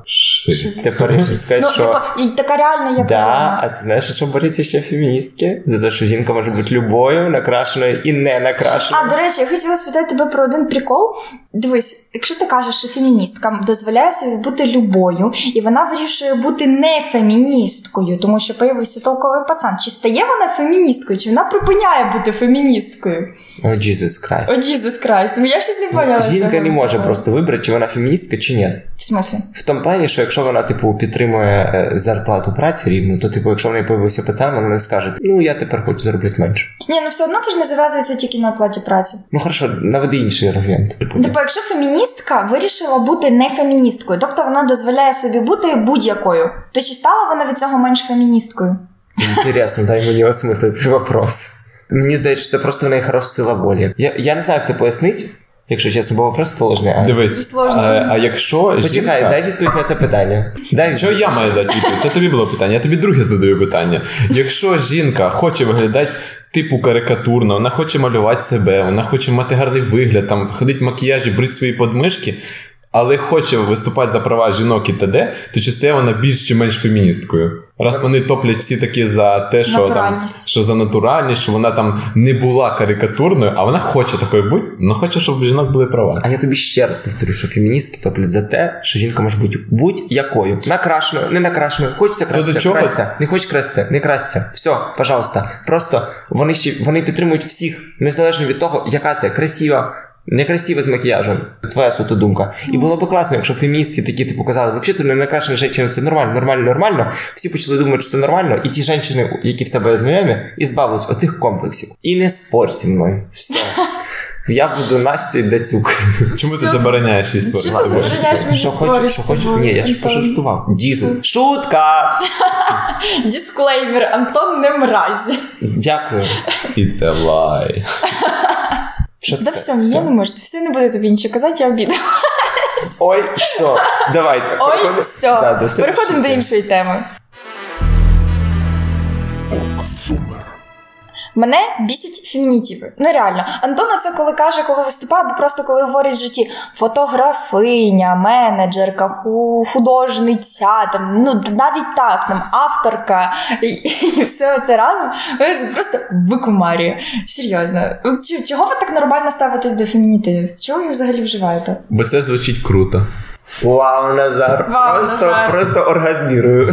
Тепер я хочу сказати, Ну, що. типу, і така реальна є Да, проблема. а ти знаєш, що борються ще феміністки? За те, що жінка може бути любою, накрашеною і не накрашеною. А, до речі, я хотіла спитати тебе про один прикол. Дивись, якщо ти кажеш, що феміністка дозволяє собі бути любою, і вона вирішує бути не феміністкою, тому що появився толковий пацан, чи стає вона феміністкою, чи вона припиняє бути феміністкою? О, Jesus Christ. О, Jesus Christ, ну я щось не поняла. Жінка цього. не може просто вибрати, чи вона феміністка, чи ні. В смислі? В тому плані, що якщо вона, типу, підтримує е, зарплату праці рівну, то, типу, якщо в неї появився пацан, вона не скаже, ну я тепер хочу заробляти менше. Ні, ну все одно це ж не зав'язується тільки на оплаті праці. Ну хорошо, наведи інший аргумент. Типу, якщо феміністка вирішила бути не феміністкою, тобто вона дозволяє собі бути будь-якою, то чи стала вона від цього менш феміністкою? Інтересно, дай мені осмислити цей вопрос. Мені здається, що це просто в неї хороша сила волі. Я, я не знаю, як це пояснити, якщо чесно, бо вопрос сложний. А... Дивись, Сложно. а, а якщо Почекай, жінка... дай відповідь на це питання. Дай Що я маю дати відповідь? Це тобі було питання. Я тобі друге задаю питання. Якщо жінка хоче виглядати типу карикатурно, вона хоче малювати себе, вона хоче мати гарний вигляд, там ходить в макіяжі, брить свої подмишки, але хоче виступати за права жінок і т.д., то чи стає вона більш чи менш феміністкою? Раз вони топлять всі такі за те, що там що за натуральність, що вона там не була карикатурною, а вона хоче такою бути, вона хоче, щоб у жінок були права. А я тобі ще раз повторю, що феміністки топлять за те, що жінка може бути будь-якою. Накрашеною, не накрашеною. Хочеться чого? красься. Не хочеш краситься, не красься. Все, пожалуйста. Просто вони ще вони підтримують всіх, незалежно від того, яка ти красива. Некрасиво з макіяжем, твоя суто думка. І було б класно, якщо феміністки такі типу казали, взагалі то не накрашена жінка, це нормально, нормально, нормально. Всі почали думати, що це нормально, і ті жінки, які в тебе знайомі, і збавились от тих комплексів. І не спорь зі мною. Все. Я буду Настю Дацюк. Чому ти забороняєш її спорт? Що ти забороняєш мені Що спорити хочеш, що хочеш. Ні, я ж пожартував. Дізель. Шутка! Дисклеймер, Антон не мразь. Дякую. І це лай. Що Да все, я не можуть. все не буде тобі нічого казати, я обіду. Ой, все, давайте. Ой, все. Да, до Переходимо до іншої теми. Мене бісять фемінітиви. Ну реально. Антона це коли каже, коли виступає, або просто коли говорить в житті фотографиня, менеджерка, ху- художниця, там, ну навіть так, там авторка і, і все це разом. Просто викумарює. Серйозно. Чого ви так нормально ставитесь до фемінітивів? Чого ви взагалі вживаєте? Бо це звучить круто. Вау, Назар. Вау, просто, Назар. просто оргазмірую.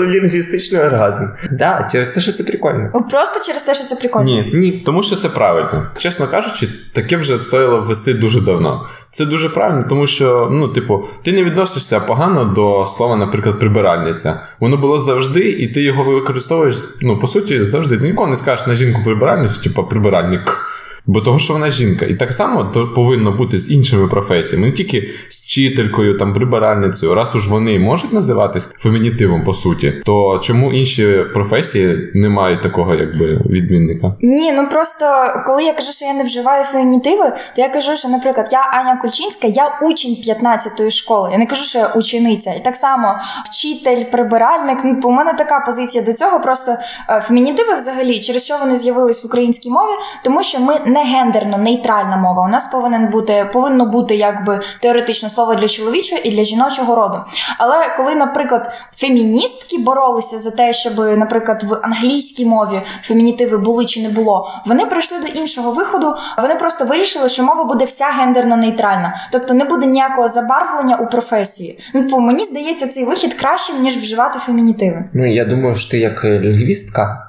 Лінгвістичний оргазм. Да, через те, що це прикольно. Просто через те, що це прикольно. Ні, Ні. тому що це правильно. Чесно кажучи, таке вже стоїло ввести дуже давно. Це дуже правильно, тому що, ну, типу, ти не відносишся погано до слова, наприклад, прибиральниця. Воно було завжди, і ти його використовуєш, ну, по суті, завжди. Ти ніколи не скажеш на жінку прибиральницю, типу прибиральник. Бо того, що вона жінка. І так само то повинно бути з іншими професіями, не тільки з вчителькою, там прибиральницею. Раз уж вони можуть називатись фемінітивом, по суті, то чому інші професії не мають такого, якби відмінника? Ні, ну просто коли я кажу, що я не вживаю фемінітиви, то я кажу, що, наприклад, я Аня Кульчинська, я учень 15-ї школи. Я не кажу, що я учениця. І так само вчитель, прибиральник. Ну, у мене така позиція до цього. Просто е, фемінітиви, взагалі, через що вони з'явились в українській мові, тому що ми не гендерно нейтральна мова. У нас повинен бути повинно бути якби теоретично слово для чоловічого і для жіночого роду. Але коли, наприклад, феміністки боролися за те, щоб, наприклад, в англійській мові фемінітиви були чи не було, вони прийшли до іншого виходу. Вони просто вирішили, що мова буде вся гендерно нейтральна, тобто не буде ніякого забарвлення у професії. Ну, типу, мені здається, цей вихід кращим ніж вживати фемінітиви. Ну я думаю, що ти як е, лінгвістка.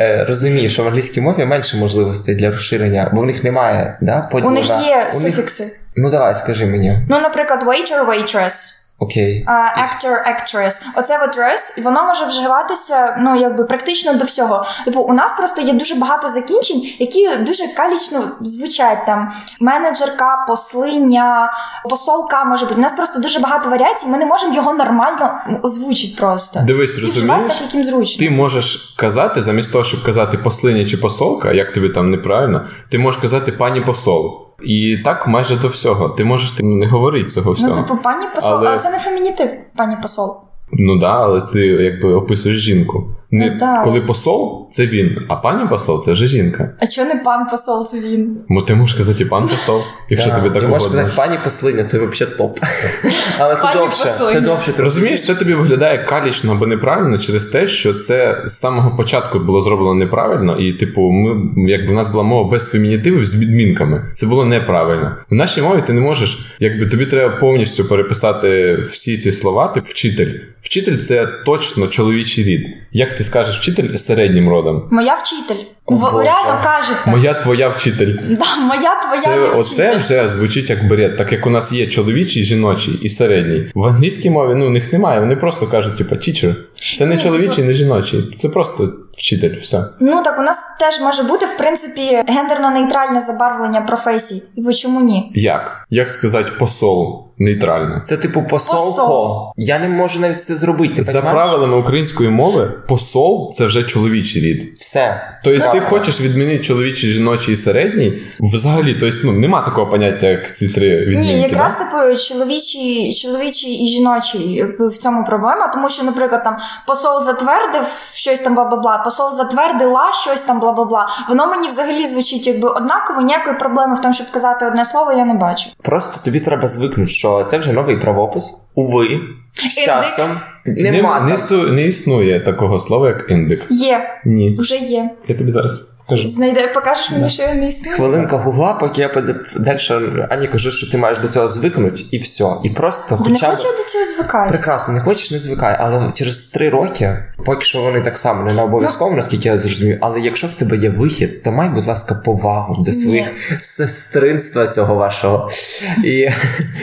Е, Розумієш, що в англійській мові менше можливостей для розширення, бо в них немає да, У них є у них- суфікси. Ну давай, скажи мені. Ну, наприклад, waiter, waitress. Окей. А, actor, actress. Оце от «рес», і воно може вживатися ну якби практично до всього. Типу, у нас просто є дуже багато закінчень, які дуже калічно звучать там. Менеджерка, послиня, посолка може бути. У нас просто дуже багато варіацій. Ми не можемо його нормально озвучити просто. Дивись, Всі розумієш? так, як їм зручно. Ти можеш казати, замість того, щоб казати послиня чи посолка, як тобі там неправильно, ти можеш казати пані посол. І так майже до всього. Ти можеш ти, не говорити цього всього. Ну, типу, пані посол, Але- але це не фемінітив, пані посол. Ну да, але ти якби описуєш жінку. Не Ну, да. коли посол це він, а пані посол це вже жінка. А чого не пан посол, це він? Мо ти можеш казати пан посол, якщо тобі так можеш угодно. сказати, пані послиня, це взагалі топ. Але це довше. Це довше. ти Розумієш, це тобі виглядає калічно або неправильно через те, що це з самого початку було зроблено неправильно, і, типу, ми, якби в нас була мова без фемінітивів з відмінками. Це було неправильно. В нашій мові ти не можеш, якби тобі треба повністю переписати всі ці слова, ти вчитель. Вчитель це точно чоловічий рід. Як ти скажеш вчитель середнім родом? Моя вчитель. В, Боже. реально кажете. Моя твоя вчитель. Да, моя твоя Це не оце вже звучить як бред, так як у нас є чоловічий, жіночий і середній. В англійській мові ну у них немає. Вони просто кажуть, типу, teacher. Це не Ну, чоловічий, типу- не жіночий. Це просто вчитель. Все. Ну так у нас теж може бути в принципі гендерно-нейтральне забарвлення професій. І чому ні? Як? Як сказати посол нейтрально? Це типу посолко. Посол. Я не можу навіть це зробити. Ти За понімаєш? правилами української мови, посол це вже чоловічий рід. Все. Тобто ти хочеш відмінити чоловічий, жіночий і середній. Взагалі, тобто, ну нема такого поняття, як ці три відмінки. Ні, якраз да? типу чоловічий, чоловічий і жіночий в цьому проблема, тому що, наприклад, там посол затвердив щось там бла-бла-бла, посол затвердила щось там бла-бла-бла. Воно мені взагалі звучить якби однаково, ніякої проблеми в тому, щоб казати одне слово, я не бачу. Просто тобі треба звикнути, що це вже новий правопис. Уви. З Індик. часом. не, Нема не, не, не існує такого слова, як індик. Є, Ні. вже є. Я тобі зараз покажу. Знайде, покажеш мені, що я не існую. Хвилинка гугла, поки я далі Ані кажу, що ти маєш до цього звикнути, і все. І просто Та не хочу. до цього звикати. Прекрасно, не хочеш, не звикай, але через три роки, поки що вони так само не на обов'язково, наскільки я зрозумів. Але якщо в тебе є вихід, то май, будь ласка, повагу до своїх сестринства цього вашого. І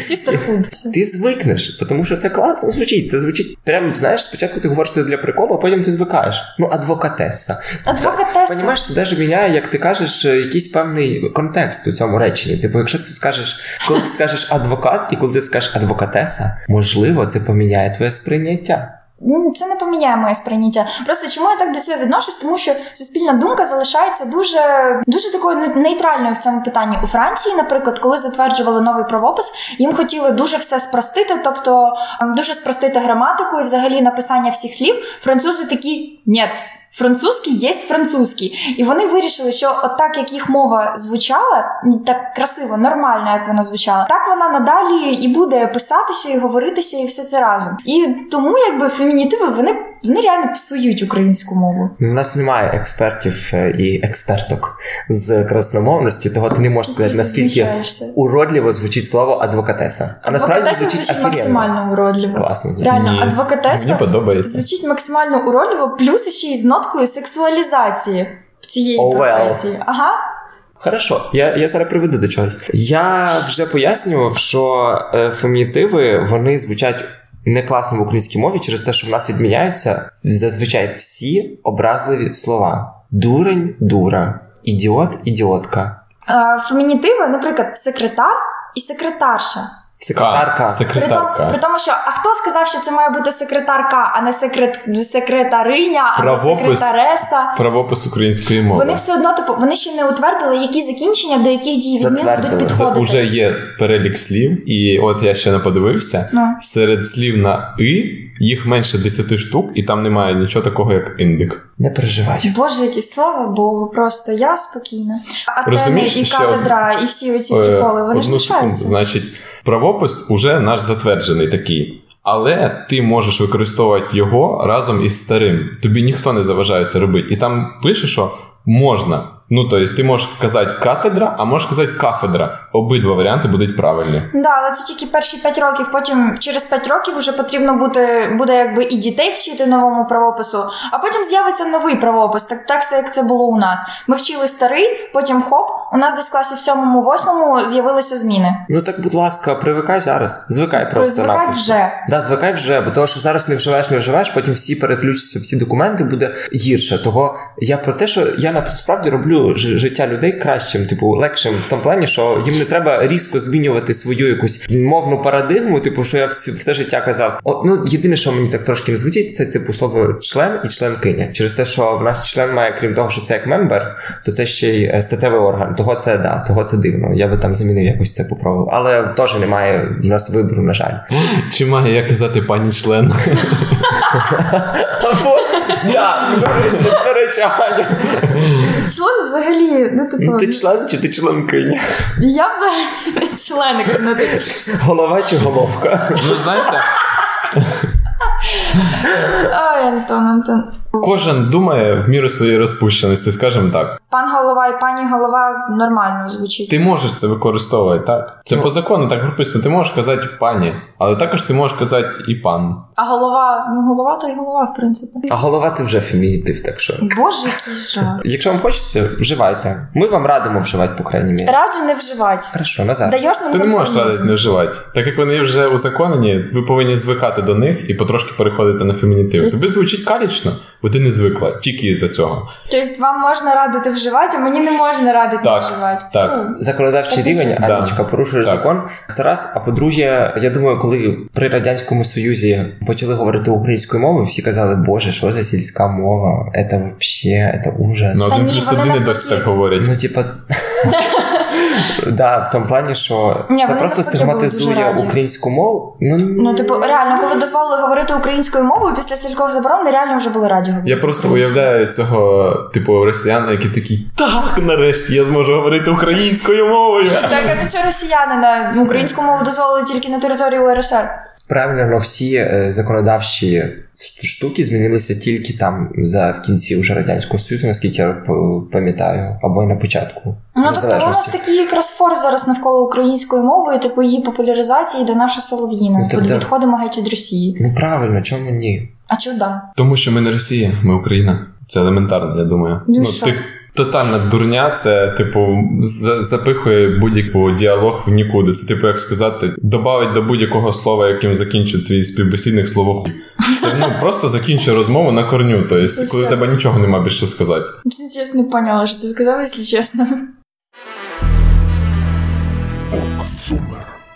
Sisterhood. ти звикнеш, тому що це класно звучить. Це звучить прям, знаєш, спочатку ти говориш це для приколу, а потім ти звикаєш. Ну, адвокатеса. Адвокатеса. Понімаєш, це навіть міняє, як ти кажеш, е, якийсь певний контекст у цьому реченні. Типу, якщо ти скажеш, коли ти скажеш адвокат, і коли ти скажеш адвокатеса, можливо, це поміняє твоє сприйняття. Ну, Це не поміняє моє сприйняття. Просто чому я так до цього відношусь? Тому що суспільна думка залишається дуже дуже такою нейтральною в цьому питанні. У Франції, наприклад, коли затверджували новий правопис, їм хотіли дуже все спростити, тобто ем, дуже спростити граматику і взагалі написання всіх слів. Французи такі «Нєт». Французький є французький, і вони вирішили, що отак, як їх мова звучала, так красиво, нормально, як вона звучала, так вона надалі і буде писатися, і говоритися, і все це разом. І тому, якби фемінітиви, вони, вони реально псують українську мову. Ну, У нас немає експертів е, і експерток з красномовності, того ти не можеш сказати, Просто наскільки уродливо звучить слово адвокатеса. А насправді Адвокатеса звучить звучить максимально уродливо. Класно. Реально, Ні, адвокатеса Мені подобається. звучить максимально уродливо, плюс ще й з ноткою сексуалізації в цієї Oh, well. професії. Ага. Хорошо, я, я зараз приведу до чогось. Я вже пояснював, що е, фемінітиви вони звучать не класно в українській мові через те, що в нас відміняються зазвичай всі образливі слова: дурень, дура. ідіот, ідіотка. Е, Фемінітиви, наприклад, секретар і секретарша. Секретарка. А, При, тому, секретарка. при тому, що а хто сказав, що це має бути секретарка, а не секрет, секретариня а не секретареса? Правопис української мови. Вони все одно типу, вони ще не утвердили, які закінчення до яких дій відмін будуть підходити. вже є перелік слів, і от я ще не подивився. Ну. Серед слів на и їх менше 10 штук, і там немає нічого такого, як індик. Не переживай. Боже, які слава Богу, просто я спокійна. Атени Розумієш, і ще катедра, і всі оці Е, приколи, вони ж лишаються. Значить, правопис уже наш затверджений такий. Але ти можеш використовувати його разом із старим. Тобі ніхто не заважає це робити. І там пише, що можна. Ну, тобто, ти можеш казати катедра, а можеш казати кафедра. Обидва варіанти будуть правильні. Да, але це тільки перші 5 років. Потім через 5 років вже потрібно бути буде якби і дітей вчити новому правопису, а потім з'явиться новий правопис. Так так це як це було у нас. Ми вчили старий, потім хоп, у нас десь в класі в сьомому, восьмому з'явилися зміни. Ну так, будь ласка, привикай зараз. Звикай просто Звикай напросто. вже. Да, звикай вже, бо того, що зараз не вживаєш, не вживаєш, потім всі переключаться, всі документи буде гірше. Того я про те, що я насправді роблю ж- життя людей кращим, типу легшим в тому плані, що їм не треба різко змінювати свою якусь мовну парадигму, типу, що я все, все життя казав. От, ну єдине, що мені так трошки не звучить, це типу слово член і членкиня. Через те, що в нас член має, крім того, що це як member, то це ще й е, статевий орган. Того це да, того це дивно. Я би там замінив якось це попробував. Але теж немає в нас вибору, на жаль. Чи має я казати пані член? Або, до речі, до речі, Аня. Член взагалі, ну типу, Ну ти член чи ти членкиня? я взагалі членик. не ти. Голова чи головка? Ну, знаєте, Ой, Антон, Антон. кожен думає в міру своєї розпущеності, скажімо так. Пан голова і пані голова нормально звучить. Ти можеш це використовувати, так? Це Ну. по закону так прописано. Ти можеш казати пані, але також ти можеш казати і пан. А голова, ну голова то й голова, в принципі. А голова це вже фемінітив, так що. Боже, який жах. Якщо вам хочеться, вживайте. Ми вам радимо вживати, по крайній мірі. Раджу не вживати. Хорошо, назад. Даєш нам Ти не можеш радити не вживати. Так як вони вже узаконені, ви повинні звикати до них і потрошки переходити на фемінітив. Тобто- Тобі звучить калічно, бо ти не звикла тільки із-за цього. Тобто вам можна радити вживати, а мені не можна радити Так, не вживати. так. Фу. Законодавчий Так рівень. Анічка, порушує Так. закон. Це раз. А по-друге, я думаю, коли при радянському союзі почали говорити українською мовою, всі казали, Боже, що за сільська мова? Це вообще, це ужас. Ну, один плюс один і досі так говорять. Ну, типа. Да, в тому плані, що Ні, це просто стигматизує українську мову. Ну, Ну, типу, реально, коли дозволили говорити українською мовою після сількох заборон, вони реально вже були раді говорити. Я просто уявляю цього, типу, росіяни, які такі, так, нарешті я зможу говорити українською мовою. Так, а не що росіяни на ну, українську мову дозволили тільки на території УРСР. Правильно, всі е, законодавчі штуки змінилися тільки там за в кінці вже радянського союзу, наскільки я пам'ятаю, або й на початку Ну, тобто у нас такий якраз фор зараз навколо української мови, і типу її популяризації йде наша солов'їна. Ну, да. відходимо геть від Росії. Ну правильно, чому ні? А чуда? Тому що ми не Росія, ми Україна. Це елементарно, я думаю. Ну, що? тих, тотальна дурня, це, типу, запихує будь-який діалог в нікуди. Це, типу, як сказати, додавить до будь-якого слова, яким закінчить твій співбесідник слово хуй. Це ну просто закінчує розмову на корню. Тобто, коли тебе нічого нема більше сказати. Чесно, чесно, не поняла, що ти сказав, якщо чесно.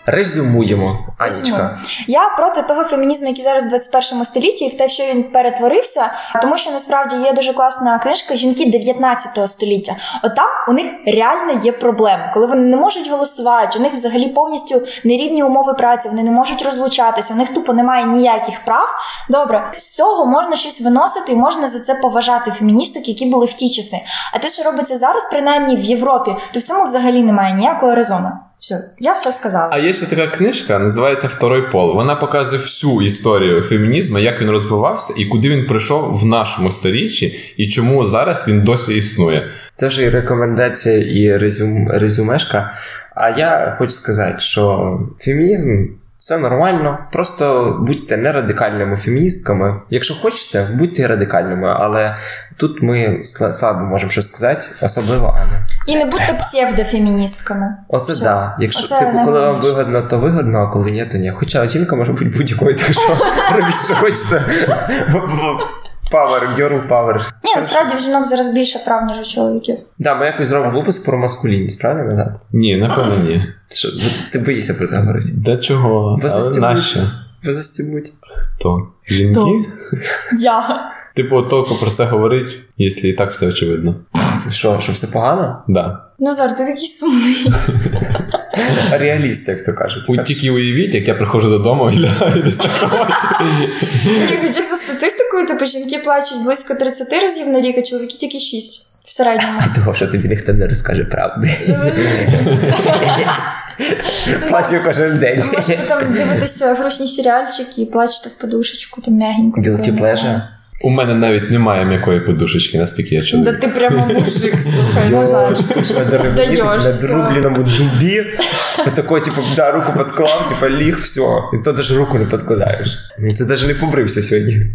Резюмуємо, Анічка. Я проти того фемінізму, який зараз в 21 столітті, і в те, що він перетворився, тому що насправді є дуже класна книжка Жінки 19 століття. От там у них реально є проблеми, коли вони не можуть голосувати, у них взагалі повністю нерівні умови праці, вони не можуть розлучатися, у них тупо немає ніяких прав. Добре, з цього можна щось виносити і можна за це поважати феміністок, які були в ті часи. А те, що робиться зараз, принаймні в Європі, то в цьому взагалі немає ніякого резону. Все, я все сказала. А є ще така книжка, називається Второй пол. Вона показує всю історію фемінізму, як він розвивався і куди він прийшов в нашому сторіччі, і чому зараз він досі існує. Це вже і рекомендація, і резюм, резюмешка. А я хочу сказати, що фемінізм це нормально. Просто будьте не радикальними феміністками. Якщо хочете, будьте радикальними, але тут ми слабо можемо щось сказати, особливо Аня. І не будьте псевдофеміністками. Оце Все. да. Якщо Оце типу, коли вам вигодно, то вигодно, а коли ні, то ні. Хоча жінка може бути будь-якою, так що робіть, що хочете. Power, girl power. Ні, насправді в жінок зараз більше прав, ніж у чоловіків. Да, ми якось зробимо випуск про маскулінність, правда, Назар? Ні, напевно, ні. Що, ти боїшся про це говорити? Для чого? Ви застібуть. Ви застібуть. Хто? Жінки? Я. Типу, толку про це говорить, якщо і так все очевидно. Що, що все погано? Да. Назар, ти такий сумний. Реаліст, як то кажуть. У- Тільки уявіть, як я приходжу додому і лягаю десь на кроваті. Ні, за статистикою, типу, жінки плачуть близько 30 разів на рік, а чоловіки тільки 6 в середньому. Того, що тобі ніхто не розкаже правди. Плачу кожен день. Можете там дивитися грустні серіальчики і плачете в подушечку, там м'ягенько. Pleasure? знаю. У мене навіть немає м'якої подушечки, настільки я Да ти прямо мужик, слухай, назад. На друбленому дубі. Такой, типу, да, руку підклав, типу, ліг, все. І то навіть руку не підкладаєш. Це навіть не побрився сьогодні.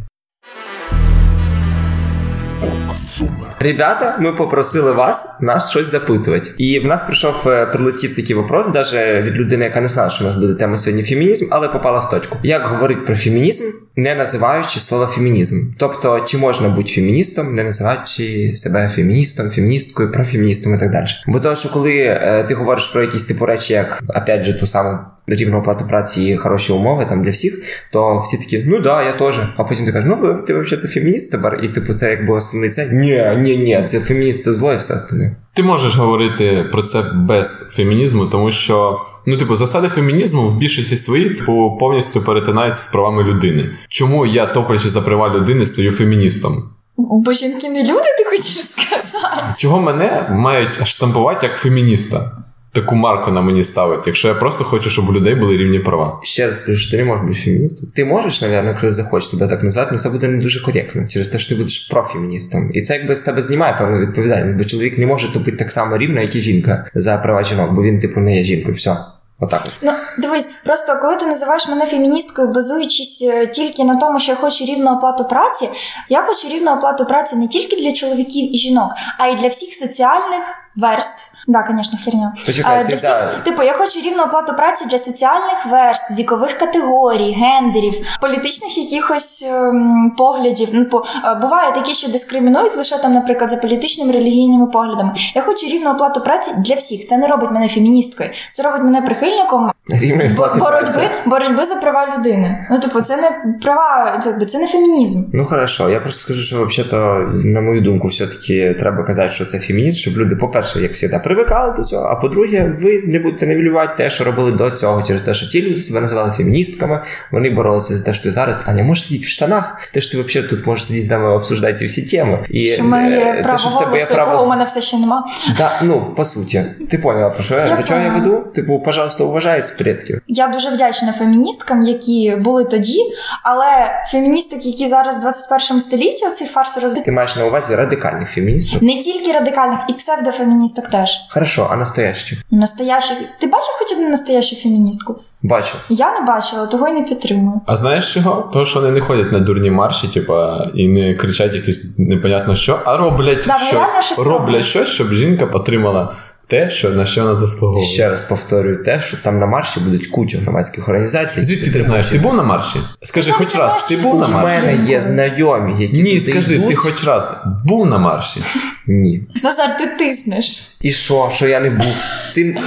Ребята, ми попросили вас нас щось запитувати. І в нас прийшов е, прилетів такий вопрос, навіть від людини, яка не знала, що у нас буде тема сьогодні фемінізм, але попала в точку. Як говорить про фемінізм, не називаючи слово фемінізм? Тобто, чи можна бути феміністом, не називаючи себе феміністом, феміністкою, профеміністом і так далі. Бо того, що коли е, ти говориш про якісь типу речі, як опять же ту саму рівну оплату праці і хороші умови там для всіх, то всі такі, ну да, я теж. А потім ти кажеш, ну ви ти взагалі фемініст тепер, і типу це якби основний це. Ні, ні, ні, це фемініст, це зло і все остальне. Ти можеш говорити про це без фемінізму, тому що. Ну, типу, засади фемінізму в більшості своїй типу, повністю перетинаються з правами людини. Чому я, топлячи за права людини, стаю феміністом? Бо жінки не люди, ти хочеш сказати? Чого мене мають штампувати як фемініста? Таку марку на мені ставить, якщо я просто хочу, щоб у людей були рівні права. Ще раз скажу, що ти не можеш бути феміністом. Ти можеш, напевно, якщо захочеш себе так назвати, але це буде не дуже коректно через те, що ти будеш профеміністом. І це якби з тебе знімає певну відповідальність, бо чоловік не може тупити так само рівно, як і жінка за права жінок, бо він, типу, не є жінкою. Все. Отак от. Ну, дивись, просто коли ти називаєш мене феміністкою, базуючись е, тільки на тому, що я хочу рівну оплату праці, я хочу рівну оплату праці не тільки для чоловіків і жінок, а й для всіх соціальних верств. Да, звісно, херня. Почекай, А, ти для всіх, да. Типу, я хочу рівну оплату праці для соціальних верств, вікових категорій, гендерів, політичних якихось ем, поглядів. Ну, по, е, буває такі, що дискримінують лише там, наприклад, за політичними релігійними поглядами. Я хочу рівну оплату праці для всіх. Це не робить мене феміністкою. Це робить мене прихильником Рівної боротьби, праці. боротьби за права людини. Ну, типу, це не права, це, це не фемінізм. Ну хорошо, я просто скажу, що взагалі-то, на мою думку, все-таки треба казати, що це фемінізм, щоб люди, по-перше, як завжди, привикали до цього. А по-друге, ви не будете невілювати те, що робили до цього, через те, що ті люди себе називали феміністками, вони боролися за те, що ти зараз, Аня, можеш сидіти в штанах, те, що ти взагалі тут можеш сидіти з нами обсуждати ці всі теми. І Що е, те, що в тебе є якого у мене все ще нема. Да, ну, по суті, ти поняла, про що я, Я до чого я веду? Типу, пожалуйста, уважай з предків. Я дуже вдячна феміністкам, які були тоді, але феміністок, які зараз в 21 столітті, оцей фарс розвитку. Ти маєш на увазі радикальних феміністів. Не тільки радикальних, і псевдофеміністок теж. Хорошо, а настоящі? Настоящі. Ти бачив хоч одну настоящу феміністку? Бачу. Я не бачила, того й не підтримую. А знаєш чого? Того, що вони не ходять на дурні марші, типа, і не кричать якісь непонятно що, а роблять Да, щось. щось роблять роблять. щось, щоб жінка отримала те, що на що вона заслуговує. Ще раз повторюю те, що там на марші будуть куча громадських організацій. Звідки ти знаєш? Ти був на марші? Скажи, Ну, хоч раз, ти був на У мене є знайомі, які Ні, туди скажи, йдуть. ти хоч раз був на марші? Ні. Назар, ти тиснеш. І що, що я не був? Ти...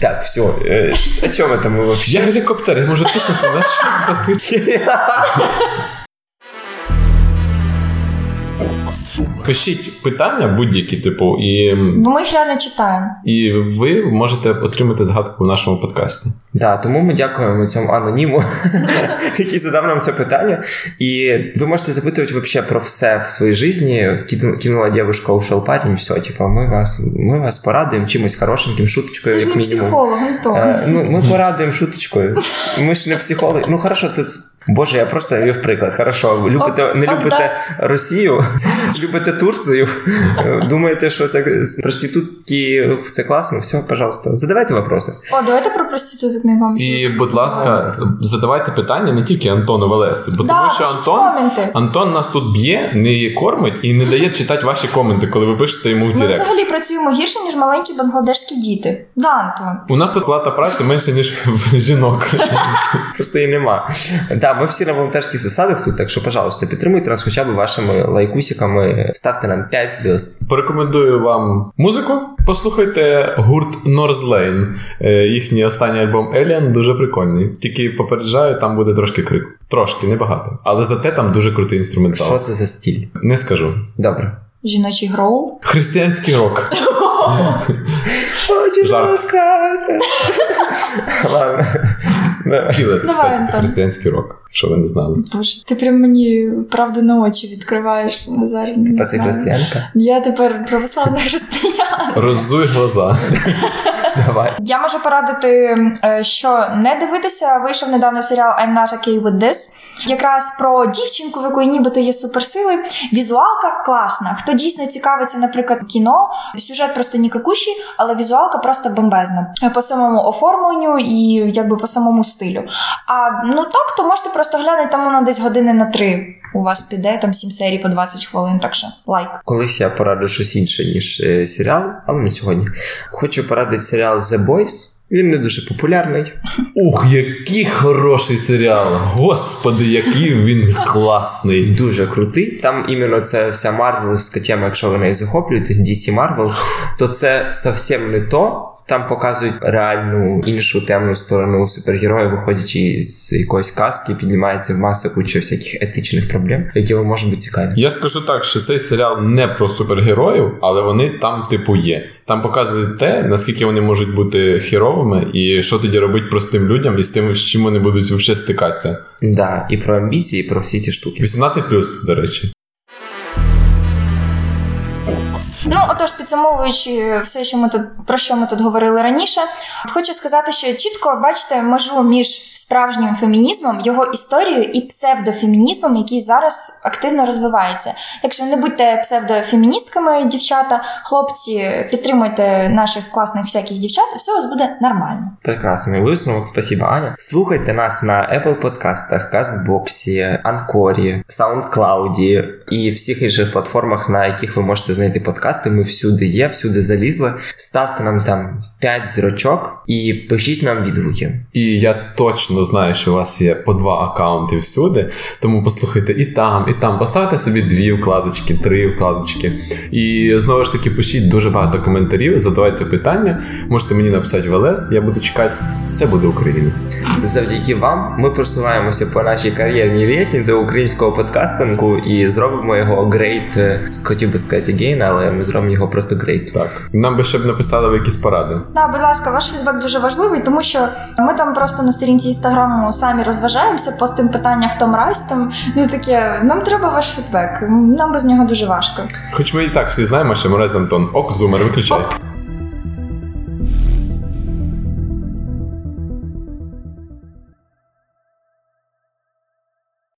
Так, все. е, О чому там ми вообще? Я гелікоптер, я можу тиснути, знаєш? Пишіть питання будь-які, типу, і, Бо ми їх реально читаємо. і ви можете отримати згадку в нашому подкасті. Да, тому ми дякуємо цьому аноніму, який задав нам це питання. І ви можете запитувати вообще про все в своїй житті. Кину- Кинула дівчинка, ушел парень, і все. Типа, ми вас, ми вас порадуємо чимось хорошеньким, шуточкою, як не мінімум. психолог, Антон. Е, ну, ми порадуємо шуточкою. Ми ж не психологи. Ну, хорошо, це. Боже, я просто вів приклад. Хорошо, любите, Ок, не любите Росію, любите Турцію, думаєте, що це проститут проститутки, це класно, все, пожалуйста, задавайте вопроси. О, давайте про проституток на якомусь. І, будь ласка, задавайте питання не тільки Антону Велесі, бо Да, тому що Антон. Антон нас тут б'є, не кормить і не дає читати ваші коменти, коли ви пишете йому в Ми Директ. взагалі працюємо гірше, ніж маленькі бангладешські діти. Да, Антон. У нас тут плата праці менше, ніж в жінок. Просто її нема. Да, ми всі на волонтерських засадах тут, так що, пожалуйста, підтримуйте нас хоча б вашими лайкусиками, ставте нам 5 зв'язд. Порекомендую вам музику. Послухайте гурт Northlane. Е, Їхній останній альбом Alien дуже прикольний. Тільки попереджаю, там буде трошки крику. Трошки, небагато. Але зате там дуже крутий інструментал. Що це за стіль? Не скажу. Добре. Жіночий гроул. Християнський рок. Хочу розкрасти. Ладно. Скілет, кстати, це християнський рок, що ви не знали. Боже, ти прям мені правду на очі відкриваєш, Назар. не Та ти християнка? Я тепер православна християн. Роззуй глаза. Давай. Я можу порадити, е, що не дивитися. Вийшов недавно серіал I'm not okay with this. Якраз про дівчинку, в якої нібито є суперсили. Візуалка класна. Хто дійсно цікавиться, наприклад, кіно, сюжет просто нікакущий, але візуалка просто бомбезна. По самому оформленню і якби по самому стилю. А ну так, то можете просто глянути, там воно десь години на три. У вас піде там 7 серій по 20 хвилин, так що лайк. Колись я пораджу щось інше, ніж е, серіал, але не сьогодні. Хочу порадити серіал The Boys. Він не дуже популярний. Ух, який хороший серіал! Господи, який він класний. Дуже крутий. Там іменно це вся марвеловська тема, якщо ви нею захоплюєтесь, DC Marvel, то це зовсім не то. Там показують реальну іншу темну сторону супергероїв, виходячи з якоїсь казки, піднімається в масу куча всяких етичних проблем, які вам можуть бути цікаві. Я скажу так, що цей серіал не про супергероїв, але вони там, типу, є. Там показують те, наскільки вони можуть бути херовими, і що тоді робить простим людям, і з тим, з чим вони будуть взагалі стикатися. Да, і про амбіції, і про всі ці штуки. 18 до речі. Ну, отож, підсумовуючи все, що ми тут про що ми тут говорили раніше, хочу сказати, що чітко бачите межу між справжнім фемінізмом, його історією і псевдофемінізмом, який зараз активно розвивається. Якщо не будьте псевдофеміністками, дівчата, хлопці, підтримуйте наших класних всяких дівчат, все у вас буде нормально. Прекрасний висновок, спасибо, Аня. Слухайте нас на Apple подкастах, Кастбоксі, Анкорі, SoundCloud і всіх інших платформах, на яких ви можете знайти подкасти. Ми всюди є, всюди залізли. Ставте нам там 5 зірочок і пишіть нам відгуки. І я точно знаю, що у вас є по два аккаунти всюди, тому послухайте і там, і там. Поставте собі дві вкладочки, три вкладочки. І знову ж таки пишіть дуже багато коментарів, задавайте питання. Можете мені написати в ЛС, я буду чекати. Все буде Україна. Завдяки вам ми просуваємося по нашій кар'єрній лісниці українського подкастингу і зробимо його great, е, хотів би сказати again, але ми зробимо його просто great. Так. Нам би ще б написали ви якісь поради. Да, будь ласка, ваш фідбек дуже важливий, тому що ми там просто на сторінці інстаграму самі розважаємося, постим питання, хто мразь там. Ну таке, нам треба ваш фідбек. Нам без нього дуже важко. Хоч ми і так всі знаємо, що мразь Антон ок, зумер, виключай. Оп.